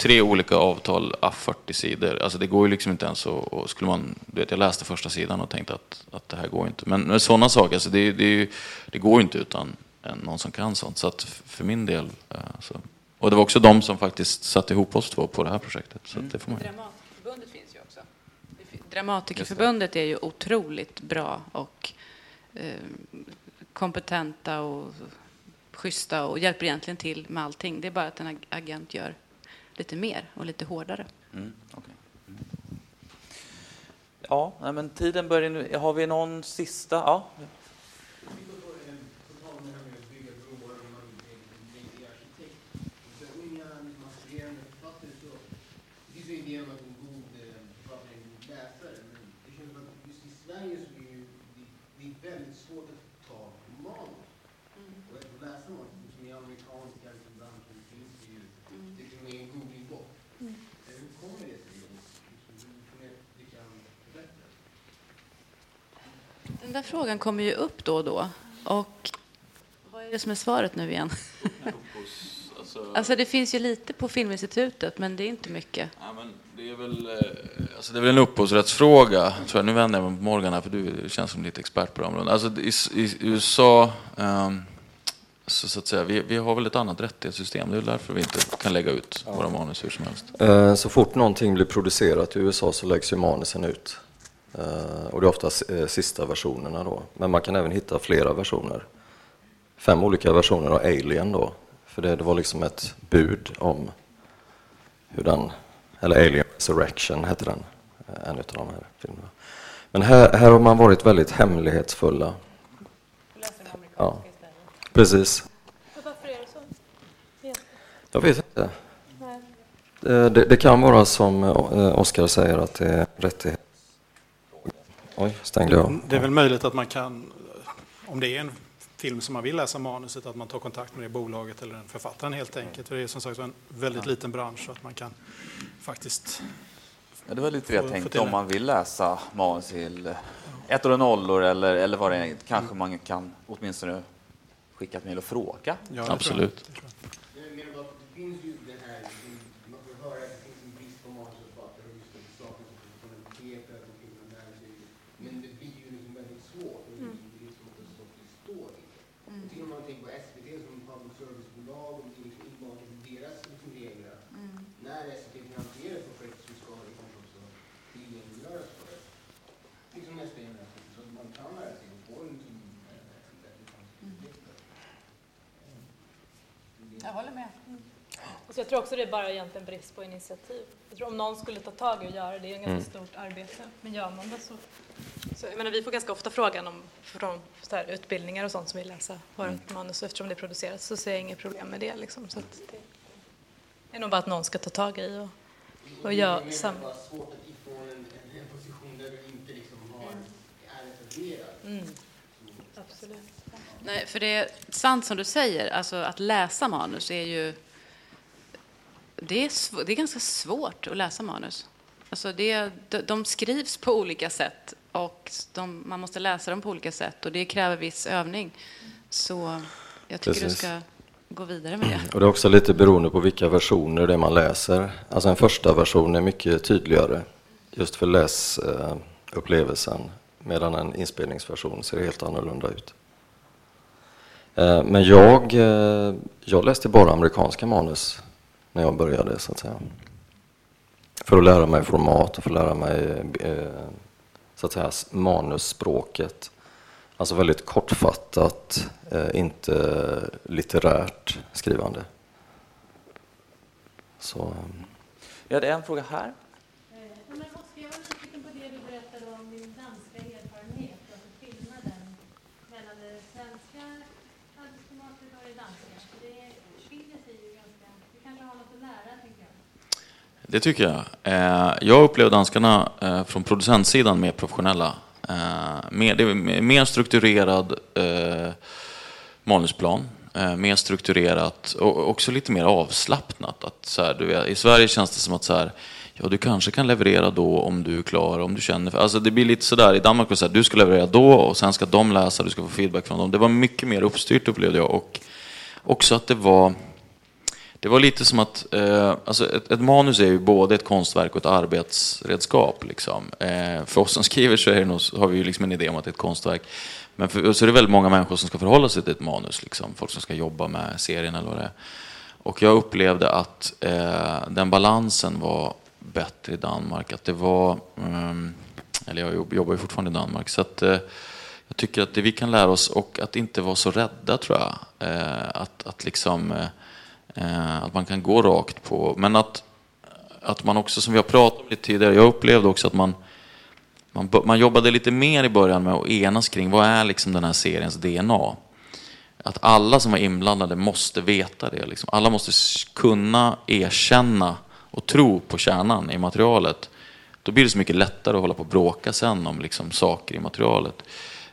Speaker 6: tre olika avtal, a 40 sidor. Alltså det går ju liksom inte ens att... Och skulle man, du vet, jag läste första sidan och tänkte att, att det här går inte. Men, men sådana saker, alltså det, det, det går ju inte utan, någon som kan sånt. Så att för min del... Eh, så. Och det var också de som faktiskt satte ihop oss två på det här projektet. Så det får man...
Speaker 5: Dramatikerförbundet finns ju också. Dramatikerförbundet är ju otroligt bra och eh, kompetenta och schyssta och hjälper egentligen till med allting. Det är bara att en agent gör lite mer och lite hårdare. Mm, okay. mm.
Speaker 1: Ja, men tiden börjar nu. Har vi någon sista? Ja.
Speaker 5: Den där frågan kommer ju upp då och då. Och vad är det som är svaret nu igen? alltså det finns ju lite på Filminstitutet, men det är inte mycket.
Speaker 6: Ja, men det, är väl, eh, alltså det är väl en upphovsrättsfråga, tror jag. Nu vänder jag mig mot Morgan här, för du känns som lite expert på det området. Alltså i, i USA, um, så, så, att säga, vi, vi har väl ett annat rättighetssystem. Det är därför vi inte kan lägga ut våra manus hur som helst.
Speaker 4: Eh, så fort någonting blir producerat i USA så läggs ju manusen ut. Eh, och det är ofta eh, sista versionerna då. Men man kan även hitta flera versioner. Fem olika versioner av Alien då. För det, det var liksom ett bud om hur den, eller Alien Resurrection hette den, eh, en av de här filmerna. Men här, här har man varit väldigt hemlighetsfulla. Ja, precis.
Speaker 3: Varför är det så?
Speaker 4: Jag vet inte. Det, det, det kan vara som Oskar säger att det är rättighet Oj, stängde jag.
Speaker 2: Det är väl möjligt att man kan, om det är en film som man vill läsa manuset, att man tar kontakt med det bolaget eller den författaren helt enkelt. För det är som sagt en väldigt liten bransch så att man kan faktiskt...
Speaker 1: Ja, det var lite det jag tänkte, om man vill läsa manus till ettor och nollor eller, eller vad det är, kanske man kan åtminstone skicka ett mejl och fråga.
Speaker 6: Ja, Absolut.
Speaker 3: Så jag tror också det är bara egentligen brist på initiativ. Jag tror om någon skulle ta tag i och göra det, det är ett ganska mm. stort arbete, men gör man det så... så jag menar, vi får ganska ofta frågan om från så här, utbildningar och sånt som vill läsa vårt mm. manus eftersom det produceras så ser jag inget problem med det. Liksom. Så det är nog bara att någon ska ta tag i och, och göra samma... Det är svårt att ifrån en, en position där du inte liksom har, är etablerad.
Speaker 5: Mm. Absolut. Nej, för det är sant som du säger, alltså att läsa manus är ju det är, det är ganska svårt att läsa manus. Alltså det, de skrivs på olika sätt och de, man måste läsa dem på olika sätt och det kräver viss övning. Så jag tycker Precis. du ska gå vidare med det.
Speaker 4: Och det är också lite beroende på vilka versioner det är man läser. Alltså en första version är mycket tydligare just för läsupplevelsen medan en inspelningsversion ser helt annorlunda ut. Eh, men jag, eh, jag läste bara amerikanska manus när jag började så att säga. För att lära mig format och för att lära mig eh, så att säga manusspråket. Alltså väldigt kortfattat, eh, inte litterärt skrivande. Så.
Speaker 1: Eh. Jag hade en fråga här.
Speaker 6: Det tycker jag. Eh, jag upplever danskarna eh, från producentsidan mer professionella. Eh, mer, det är mer strukturerad manusplan, mer strukturerat och också lite mer avslappnat. Att så här, du vet, I Sverige känns det som att så här, ja, du kanske kan leverera då om du är klar, om du känner för... Alltså det blir lite sådär, i Danmark var så här, du ska leverera då och sen ska de läsa, du ska få feedback från dem. Det var mycket mer uppstyrt upplevde jag och också att det var det var lite som att, eh, alltså ett, ett, manus är ju både ett konstverk och ett arbetsredskap. Liksom. Eh, för oss som skriver så, nog, har vi ju liksom en idé om att det är ett konstverk. Men för, så är det väldigt många människor som ska förhålla sig till ett manus, liksom. folk som ska jobba med serien eller vad det är. Och jag upplevde att eh, den balansen var bättre i Danmark. Att det var, um, eller jag jobbar ju fortfarande i Danmark, så att eh, jag tycker att det vi kan lära oss och att inte vara så rädda tror jag. Eh, att, att liksom, eh, Eh, att man kan gå rakt på, men att, att man också, som vi har pratat om lite tidigare, jag upplevde också att man man, man jobbade lite mer i början med att enas kring vad är liksom den här seriens DNA. Att alla som var inblandade måste veta det. Liksom. Alla måste kunna erkänna och tro på kärnan i materialet. Då blir det så mycket lättare att hålla på och bråka sen om liksom, saker i materialet.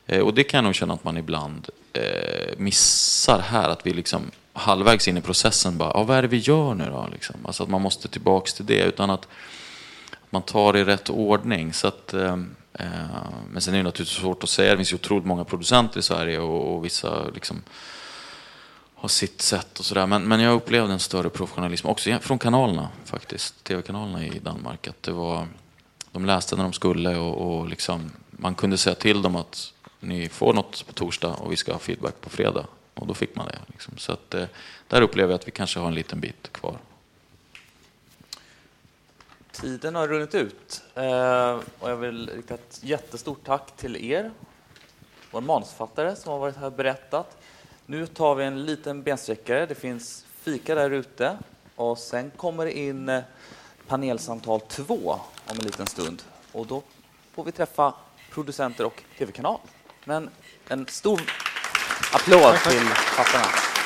Speaker 6: Eh, och det kan jag nog känna att man ibland eh, missar här. Att vi liksom halvvägs in i processen bara, ja vad är det vi gör nu då? Liksom. Alltså att man måste tillbaks till det. Utan att man tar det i rätt ordning. Så att, eh, eh, men sen är det naturligtvis svårt att säga. Det finns ju otroligt många producenter i Sverige och, och vissa liksom, har sitt sätt och sådär. Men, men jag upplevde en större professionalism också från kanalerna faktiskt. Tv-kanalerna i Danmark. Att det var, de läste när de skulle och, och liksom, man kunde säga till dem att ni får något på torsdag och vi ska ha feedback på fredag. Och då fick man det. Liksom. Så att, eh, där upplever jag att vi kanske har en liten bit kvar.
Speaker 1: Tiden har runnit ut eh, och jag vill rikta ett jättestort tack till er, vår manusförfattare som har varit här och berättat. Nu tar vi en liten bensträckare. Det finns fika där ute och sen kommer det in eh, panelsamtal två om en liten stund och då får vi träffa producenter och tv-kanal. Men en stor applåd till fattarna.